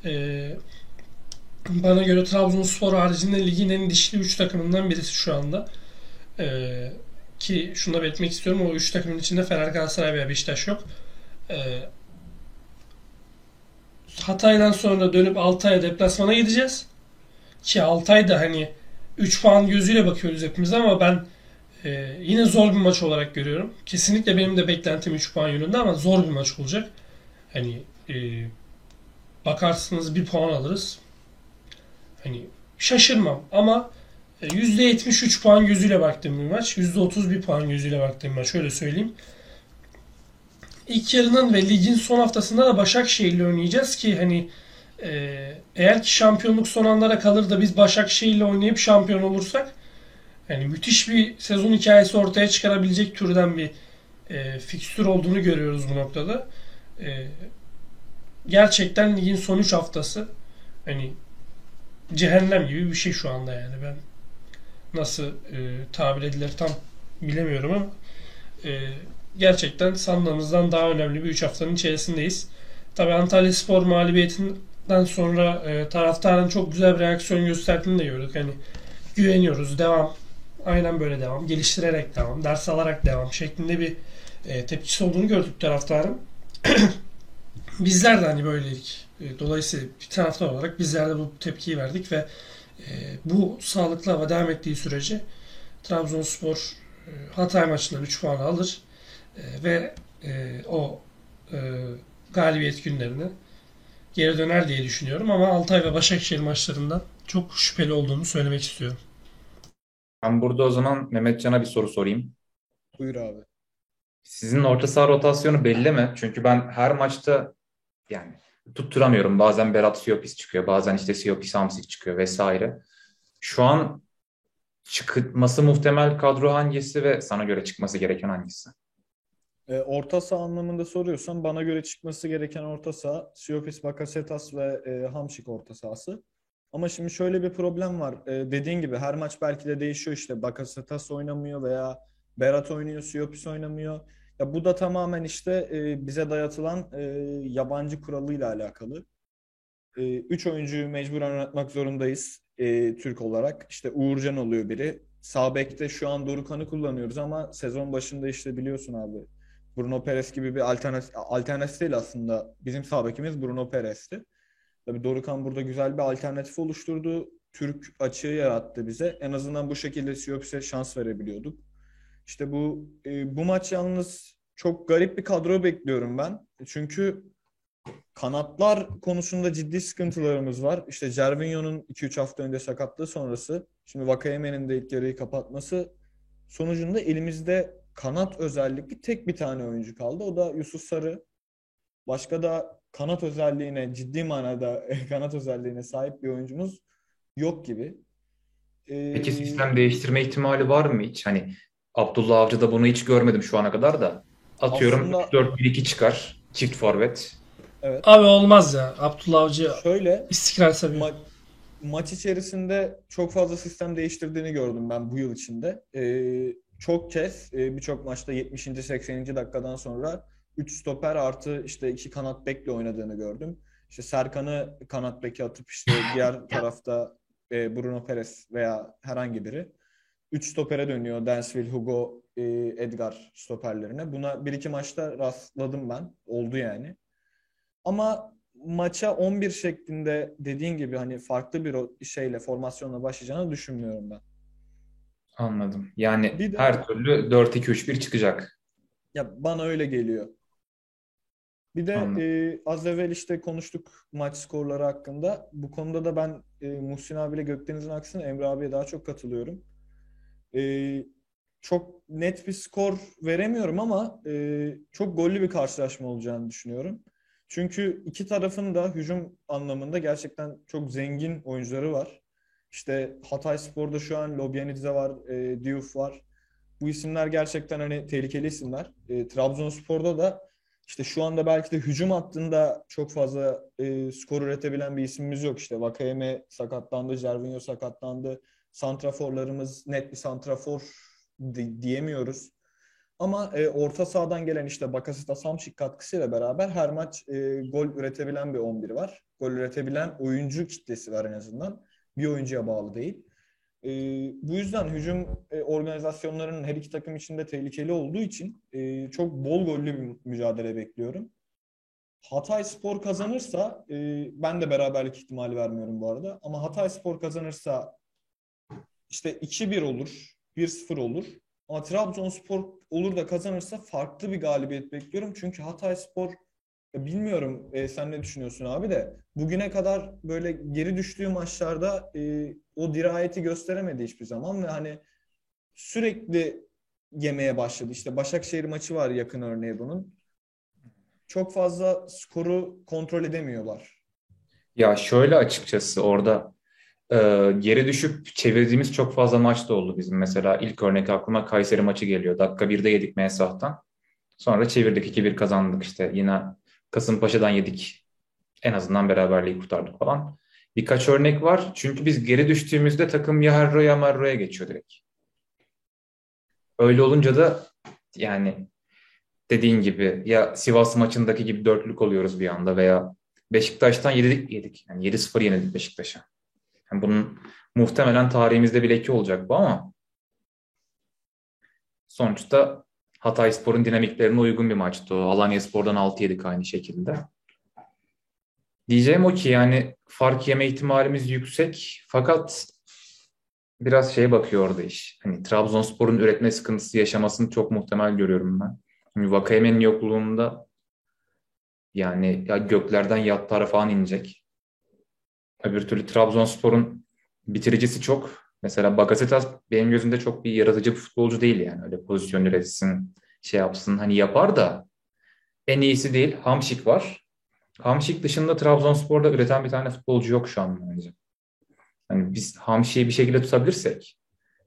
E, bana göre Trabzonspor haricinde ligin en dişli 3 takımından birisi şu anda. Ee, ki şunu da belirtmek istiyorum. O 3 takımın içinde Fener, Galatasaray veya Beşiktaş yok. Ee, Hatay'dan sonra dönüp Altay'a deplasmana gideceğiz. Ki Altay da hani 3 puan gözüyle bakıyoruz hepimiz ama ben e, yine zor bir maç olarak görüyorum. Kesinlikle benim de beklentim 3 puan yönünde ama zor bir maç olacak. Hani e, bakarsınız bir puan alırız. Hani şaşırmam ama %73 e, puan gözüyle baktığım bir maç. %31 puan gözüyle baktığım maç. Şöyle söyleyeyim. İlk yarının ve ligin son haftasında da Başakşehir'le oynayacağız ki hani e, eğer ki şampiyonluk son anlara kalır da biz Başakşehir'le oynayıp şampiyon olursak yani müthiş bir sezon hikayesi ortaya çıkarabilecek türden bir e, fikstür olduğunu görüyoruz bu noktada. E, gerçekten ligin son 3 haftası hani cehennem gibi bir şey şu anda yani ben nasıl e, tabir edilir tam bilemiyorum ama e, gerçekten sandığımızdan daha önemli bir 3 haftanın içerisindeyiz. Tabi Antalya Spor mağlubiyetinden sonra e, taraftarın çok güzel bir reaksiyon gösterdiğini de gördük. Hani güveniyoruz, devam, aynen böyle devam, geliştirerek devam, ders alarak devam şeklinde bir e, tepkisi olduğunu gördük taraftarın. Bizler de hani böyleydik. E, dolayısıyla bir taraftar olarak bizler de bu tepkiyi verdik ve bu sağlıklı hava devam ettiği sürece Trabzonspor e, Hatay maçından 3 puan alır ve o galibiyet günlerine geri döner diye düşünüyorum ama Altay ve Başakşehir maçlarından çok şüpheli olduğunu söylemek istiyorum. Ben burada o zaman Mehmetcan'a bir soru sorayım. Buyur abi. Sizin orta saha rotasyonu belli mi? Çünkü ben her maçta yani tutturamıyorum. Bazen Berat Siyopis çıkıyor. Bazen işte Siyopis Hamsik çıkıyor vesaire. Şu an çıkması muhtemel kadro hangisi ve sana göre çıkması gereken hangisi? E, orta saha anlamında soruyorsan bana göre çıkması gereken orta saha Siopis, Bakasetas ve e, Hamşik orta sahası. Ama şimdi şöyle bir problem var. E, dediğin gibi her maç belki de değişiyor işte. Bakasetas oynamıyor veya Berat oynuyor, Siopis oynamıyor. Ya bu da tamamen işte e, bize dayatılan e, yabancı kuralıyla alakalı. E, üç oyuncuyu mecburen oynatmak zorundayız e, Türk olarak. İşte Uğurcan oluyor biri. Sağ bekte şu an Dorukhan'ı kullanıyoruz ama sezon başında işte biliyorsun abi Bruno Perez gibi bir alternatif, alternatif değil aslında. Bizim sağ bekimiz Bruno Perez'ti. Tabii Dorukhan burada güzel bir alternatif oluşturdu. Türk açığı yarattı bize. En azından bu şekilde Siopis'e şans verebiliyorduk. İşte bu e, bu maç yalnız çok garip bir kadro bekliyorum ben. Çünkü kanatlar konusunda ciddi sıkıntılarımız var. İşte Cervinho'nun 2-3 hafta önce sakatlığı sonrası, şimdi Vakayeme'nin de ilk yarıyı kapatması sonucunda elimizde kanat özellikli tek bir tane oyuncu kaldı. O da Yusuf Sarı. Başka da kanat özelliğine, ciddi manada kanat özelliğine sahip bir oyuncumuz yok gibi. Ee, Peki sistem değiştirme ihtimali var mı hiç? Hani Abdullah Avcı'da bunu hiç görmedim şu ana kadar da. Atıyorum aslında... 4-1-2 çıkar. Çift forvet. Evet. Abi olmaz ya. Abdullah Avcı Şöyle, istikrar seviyor. Ma- maç içerisinde çok fazla sistem değiştirdiğini gördüm ben bu yıl içinde. Ee, çok kez e, birçok maçta 70. 80. dakikadan sonra 3 stoper artı işte iki kanat bekle oynadığını gördüm. İşte Serkan'ı kanat beki atıp işte diğer tarafta e, Bruno Perez veya herhangi biri. 3 stopere dönüyor Dansville, Hugo, e, Edgar stoperlerine. Buna bir iki maçta rastladım ben. Oldu yani. Ama maça 11 şeklinde dediğin gibi hani farklı bir şeyle formasyonla başlayacağını düşünmüyorum ben. Anladım. Yani bir de, her türlü 4-2-3-1 çıkacak. Ya bana öyle geliyor. Bir de e, az evvel işte konuştuk maç skorları hakkında. Bu konuda da ben e, Muhsin abiyle Gökdeniz'in aksine Emre abiye daha çok katılıyorum. E, çok net bir skor veremiyorum ama e, çok gollü bir karşılaşma olacağını düşünüyorum. Çünkü iki tarafın da hücum anlamında gerçekten çok zengin oyuncuları var. İşte Hatay Spor'da şu an Lobyanidze var, e, Diouf var. Bu isimler gerçekten hani tehlikeli isimler. E, Trabzonspor'da da işte şu anda belki de hücum hattında çok fazla e, skor üretebilen bir isimimiz yok. İşte Vakayeme sakatlandı, Jervinho sakatlandı. Santraforlarımız net bir santrafor di- diyemiyoruz. Ama e, orta sahadan gelen işte Bakasita Samşik katkısıyla beraber her maç e, gol üretebilen bir 11 var. Gol üretebilen oyuncu kitlesi var en azından. Bir oyuncuya bağlı değil. E, bu yüzden hücum e, organizasyonlarının her iki takım içinde tehlikeli olduğu için e, çok bol gollü bir mücadele bekliyorum. Hatay Spor kazanırsa, e, ben de beraberlik ihtimali vermiyorum bu arada. Ama Hatay Spor kazanırsa işte 2-1 olur, 1-0 olur. Ama Trabzonspor olur da kazanırsa farklı bir galibiyet bekliyorum. Çünkü Hatay Spor bilmiyorum e, sen ne düşünüyorsun abi de bugüne kadar böyle geri düştüğü maçlarda e, o dirayeti gösteremedi hiçbir zaman ve hani sürekli yemeye başladı. İşte Başakşehir maçı var yakın örneği bunun. Çok fazla skoru kontrol edemiyorlar. Ya şöyle açıkçası orada e, geri düşüp çevirdiğimiz çok fazla maç da oldu bizim. Mesela ilk örnek aklıma Kayseri maçı geliyor. Dakika 1'de yedik Mesah'tan. Sonra çevirdik 2-1 kazandık işte. Yine Kasımpaşa'dan yedik. En azından beraberliği kurtardık falan. Birkaç örnek var. Çünkü biz geri düştüğümüzde takım ya Herro ya Marro'ya geçiyor direkt. Öyle olunca da yani dediğin gibi ya Sivas maçındaki gibi dörtlük oluyoruz bir anda veya Beşiktaş'tan yedik yedik. Yani 7-0 yenildik Beşiktaş'a. Yani bunun muhtemelen tarihimizde bir leke olacak bu ama sonuçta Hatay Spor'un dinamiklerine uygun bir maçtı o. Alanya Spor'dan 6 yedik aynı şekilde. Diyeceğim o ki yani fark yeme ihtimalimiz yüksek fakat biraz şeye bakıyor orada iş. Hani Trabzonspor'un üretme sıkıntısı yaşamasını çok muhtemel görüyorum ben. Hani Vakayeme'nin yokluğunda yani ya göklerden yatlara falan inecek. Öbür türlü Trabzonspor'un bitiricisi çok. Mesela Bakasetas benim gözümde çok bir yaratıcı bir futbolcu değil yani. Öyle pozisyon üretsin, şey yapsın. Hani yapar da en iyisi değil. Hamşik var. Hamşik dışında Trabzonspor'da üreten bir tane futbolcu yok şu an bence. Hani biz Hamşik'i bir şekilde tutabilirsek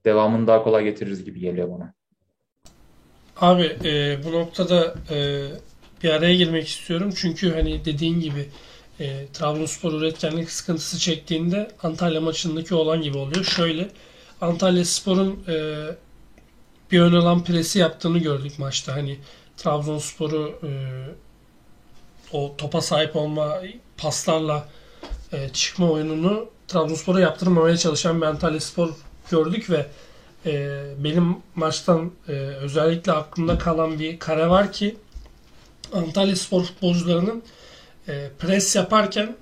devamını daha kolay getiririz gibi geliyor bana. Abi e, bu noktada e, bir araya girmek istiyorum. Çünkü hani dediğin gibi e, Trabzonspor üretkenlik sıkıntısı çektiğinde Antalya maçındaki olan gibi oluyor. Şöyle Antalya Spor'un e, bir ön alan presi yaptığını gördük maçta. Hani Trabzonspor'u e, o topa sahip olma paslarla e, çıkma oyununu Trabzonspor'a yaptırmamaya çalışan bir Antalya Spor gördük ve e, benim maçtan e, özellikle aklımda kalan bir kare var ki Antalya Spor futbolcularının e, pres yaparken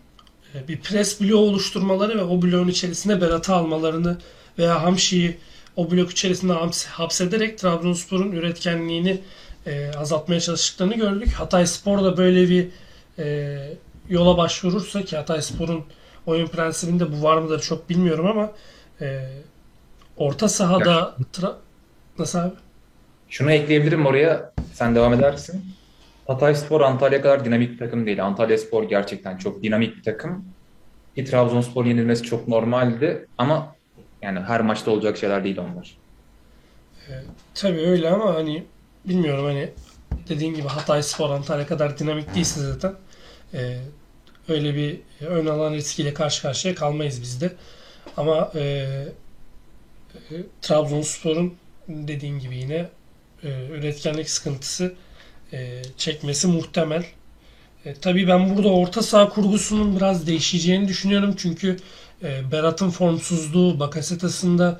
e, bir pres bloğu oluşturmaları ve o bloğun içerisine Berat'ı almalarını veya Hamşi'yi o blok içerisinde haps- hapsederek Trabzonspor'un üretkenliğini e, azaltmaya çalıştıklarını gördük. Hatay Spor da böyle bir e, yola başvurursa ki Hatay Spor'un oyun prensibinde bu var mıdır çok bilmiyorum ama e, orta sahada tra- nasıl abi? Şunu ekleyebilirim oraya. Sen devam edersin. Hatayspor Antalya kadar dinamik bir takım değil. Antalyaspor gerçekten çok dinamik bir takım. Ki Trabzonspor yenilmesi çok normaldi ama yani her maçta olacak şeyler değil onlar. Tabii öyle ama hani bilmiyorum hani dediğin gibi Hatay Spor Antalya kadar dinamik değilse zaten e, öyle bir ön alan riskiyle karşı karşıya kalmayız biz de. Ama e, e, Trabzonspor'un dediğin gibi yine e, üretkenlik sıkıntısı e, çekmesi muhtemel. E, tabii ben burada orta saha kurgusunun biraz değişeceğini düşünüyorum. Çünkü e, Berat'ın formsuzluğu, Bakasetas'ın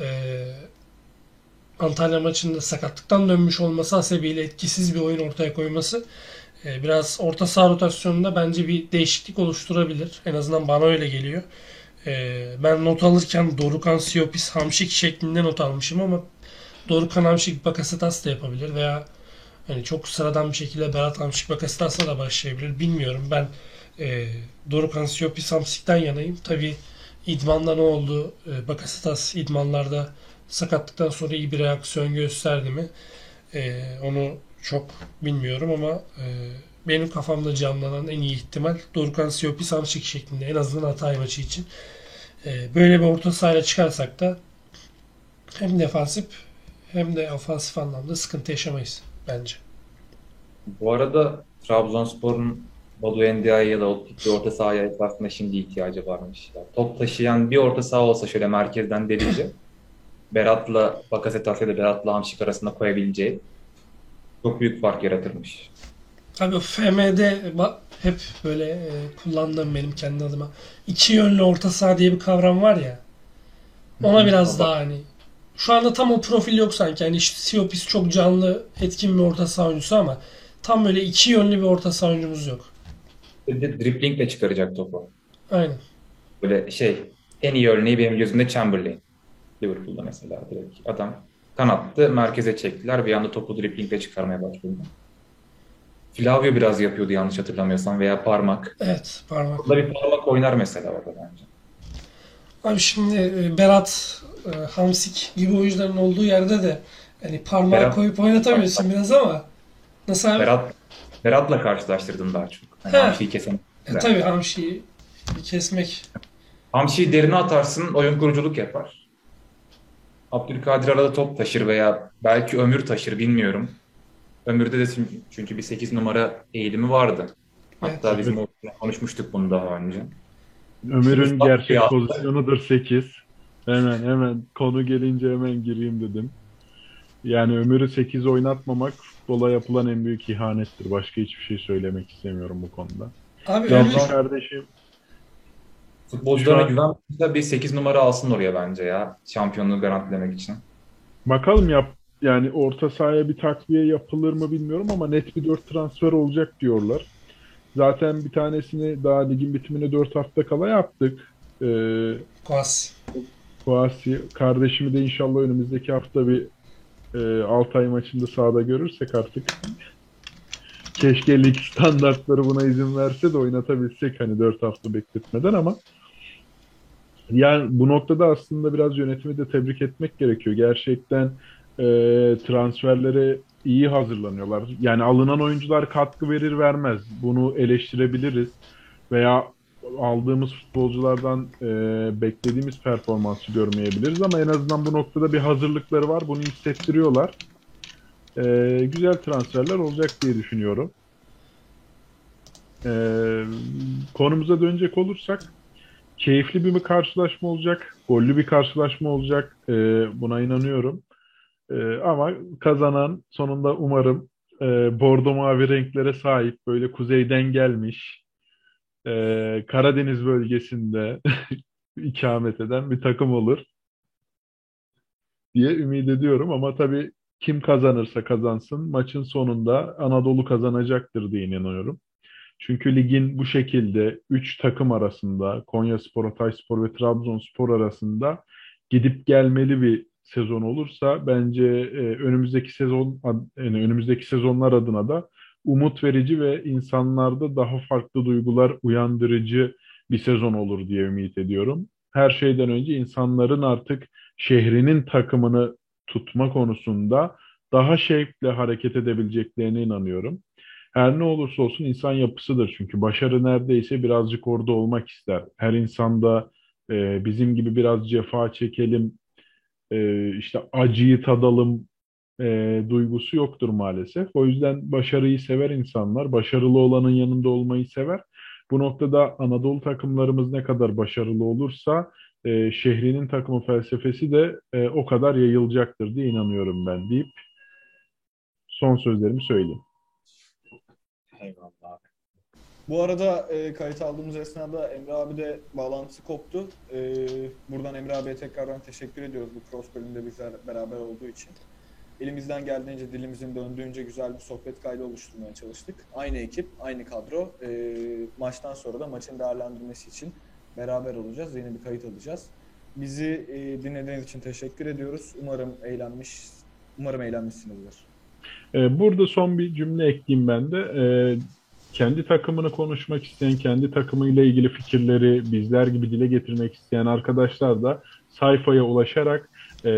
e, Antalya maçında sakatlıktan dönmüş olması hasebiyle etkisiz bir oyun ortaya koyması e, biraz orta saha rotasyonunda bence bir değişiklik oluşturabilir. En azından bana öyle geliyor. E, ben not alırken Dorukan Siopis Hamşik şeklinde not almışım ama Dorukan Hamşik Bakasetas da yapabilir veya hani çok sıradan bir şekilde Berat Hamşik Bakasetas'la da başlayabilir. Bilmiyorum. Ben e, Dorukan Siopis Hamşik'ten yanayım. Tabii idmanda ne oldu? E, Bakasetas idmanlarda sakatlıktan sonra iyi bir reaksiyon gösterdi mi? E, onu çok bilmiyorum ama e, benim kafamda canlanan en iyi ihtimal Dorukan Siopis Hamşik şeklinde en azından Hatay maçı için. E, böyle bir orta sahayla çıkarsak da hem defansif hem de ofansif anlamda sıkıntı yaşamayız bence. Bu arada Trabzonspor'un Badu Endia'ya ya da o bir orta sahaya esasında şimdi ihtiyacı varmış. Ya, top taşıyan bir orta saha olsa şöyle merkezden delice Berat'la Bakasetas ya da Berat'la Hamşik arasında koyabileceği çok büyük fark yaratırmış. Tabii FM'de hep böyle e, kullandığım benim kendi adıma iki yönlü orta saha diye bir kavram var ya. Ona biraz daha hani şu anda tam o profil yok sanki. Yani işte Siopis çok canlı, etkin bir orta saha oyuncusu ama tam böyle iki yönlü bir orta saha oyuncumuz yok. Driplingle çıkaracak topu. Aynen. Böyle şey en iyi örneği benim gözümde Chamberlain. Liverpool'da mesela direkt adam kanattı merkeze çektiler bir anda topu driplingle çıkarmaya başladı. Flavio biraz yapıyordu yanlış hatırlamıyorsam veya parmak. Evet, parmak. Burada bir parmak oynar mesela orada bence. Abi şimdi e, Berat, e, Hamsik gibi oyuncuların olduğu yerde de hani parmağı Berat- koyup oynatamıyorsun biraz ama nasıl abi? Berat Berat'la karşılaştırdım daha çok. Hani He. Hamşi'yi kesen. E, tabii Hamşik'i kesmek Hamşi'yi derine atarsın oyun kuruculuk yapar. Abdülkadir arada top taşır veya belki Ömür taşır bilmiyorum. Ömür'de de çünkü- çünkü bir 8 numara eğilimi vardı. Hatta Evet. bizim konuşmuştuk bunu daha önce. Ömer'in Şimdi gerçek pozisyonudur 8. Hemen hemen konu gelince hemen gireyim dedim. Yani Ömer'i 8 oynatmamak futbola yapılan en büyük ihanettir. Başka hiçbir şey söylemek istemiyorum bu konuda. Abi öyle Yalnız kardeşim Futbolculara güvenmiyorsa bir 8 numara alsın oraya bence ya. Şampiyonluğu garantilemek için. bakalım yap yani orta sahaya bir takviye yapılır mı bilmiyorum ama net bir 4 transfer olacak diyorlar. Zaten bir tanesini daha ligin bitimine 4 hafta kala yaptık. Ee, Kuas. Fuasi kardeşimi de inşallah önümüzdeki hafta bir e, Altay maçında sahada görürsek artık keşke lig standartları buna izin verse de oynatabilsek hani 4 hafta bekletmeden ama yani bu noktada aslında biraz yönetimi de tebrik etmek gerekiyor. Gerçekten e, transferlere iyi hazırlanıyorlar. Yani alınan oyuncular katkı verir vermez. Bunu eleştirebiliriz. Veya aldığımız futbolculardan e, beklediğimiz performansı görmeyebiliriz ama en azından bu noktada bir hazırlıkları var. Bunu hissettiriyorlar. e, güzel transferler olacak diye düşünüyorum. E, konumuza dönecek olursak keyifli bir karşılaşma olacak, gollü bir karşılaşma olacak. E, buna inanıyorum. E, ama kazanan sonunda umarım e, bordo mavi renklere sahip böyle kuzeyden gelmiş e, Karadeniz bölgesinde ikamet eden bir takım olur diye ümit ediyorum ama tabii kim kazanırsa kazansın maçın sonunda Anadolu kazanacaktır diye inanıyorum. Çünkü ligin bu şekilde 3 takım arasında Konyaspor, Hatayspor ve Trabzonspor arasında gidip gelmeli bir sezon olursa bence e, önümüzdeki sezon yani önümüzdeki sezonlar adına da umut verici ve insanlarda daha farklı duygular uyandırıcı bir sezon olur diye ümit ediyorum. Her şeyden önce insanların artık şehrinin takımını tutma konusunda daha şevkle hareket edebileceklerine inanıyorum. Her ne olursa olsun insan yapısıdır çünkü başarı neredeyse birazcık orada olmak ister. Her insanda e, bizim gibi biraz cefa çekelim, e, işte acıyı tadalım e, duygusu yoktur maalesef. O yüzden başarıyı sever insanlar, başarılı olanın yanında olmayı sever. Bu noktada Anadolu takımlarımız ne kadar başarılı olursa e, şehrinin takımı felsefesi de e, o kadar yayılacaktır diye inanıyorum ben deyip son sözlerimi söyleyeyim. Eyvallah Bu arada e, kayıt aldığımız esnada Emre abi de bağlantısı koptu. E, buradan Emre abiye tekrardan teşekkür ediyoruz bu cross bölümünde bizler beraber olduğu için. Elimizden geldiğince, dilimizin döndüğünce güzel bir sohbet kaydı oluşturmaya çalıştık. Aynı ekip, aynı kadro. E, maçtan sonra da maçın değerlendirmesi için beraber olacağız. Yeni bir kayıt alacağız. Bizi e, dinlediğiniz için teşekkür ediyoruz. Umarım eğlenmiş, umarım eğlenmişsinizdir. E, burada son bir cümle ekleyeyim ben de. E, kendi takımını konuşmak isteyen, kendi takımıyla ilgili fikirleri bizler gibi dile getirmek isteyen arkadaşlar da sayfaya ulaşarak e,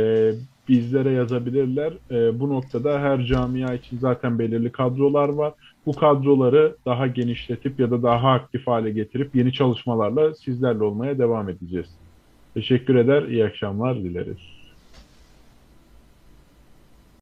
bizlere yazabilirler. E, bu noktada her camia için zaten belirli kadrolar var. Bu kadroları daha genişletip ya da daha aktif hale getirip yeni çalışmalarla sizlerle olmaya devam edeceğiz. Teşekkür eder, iyi akşamlar dileriz.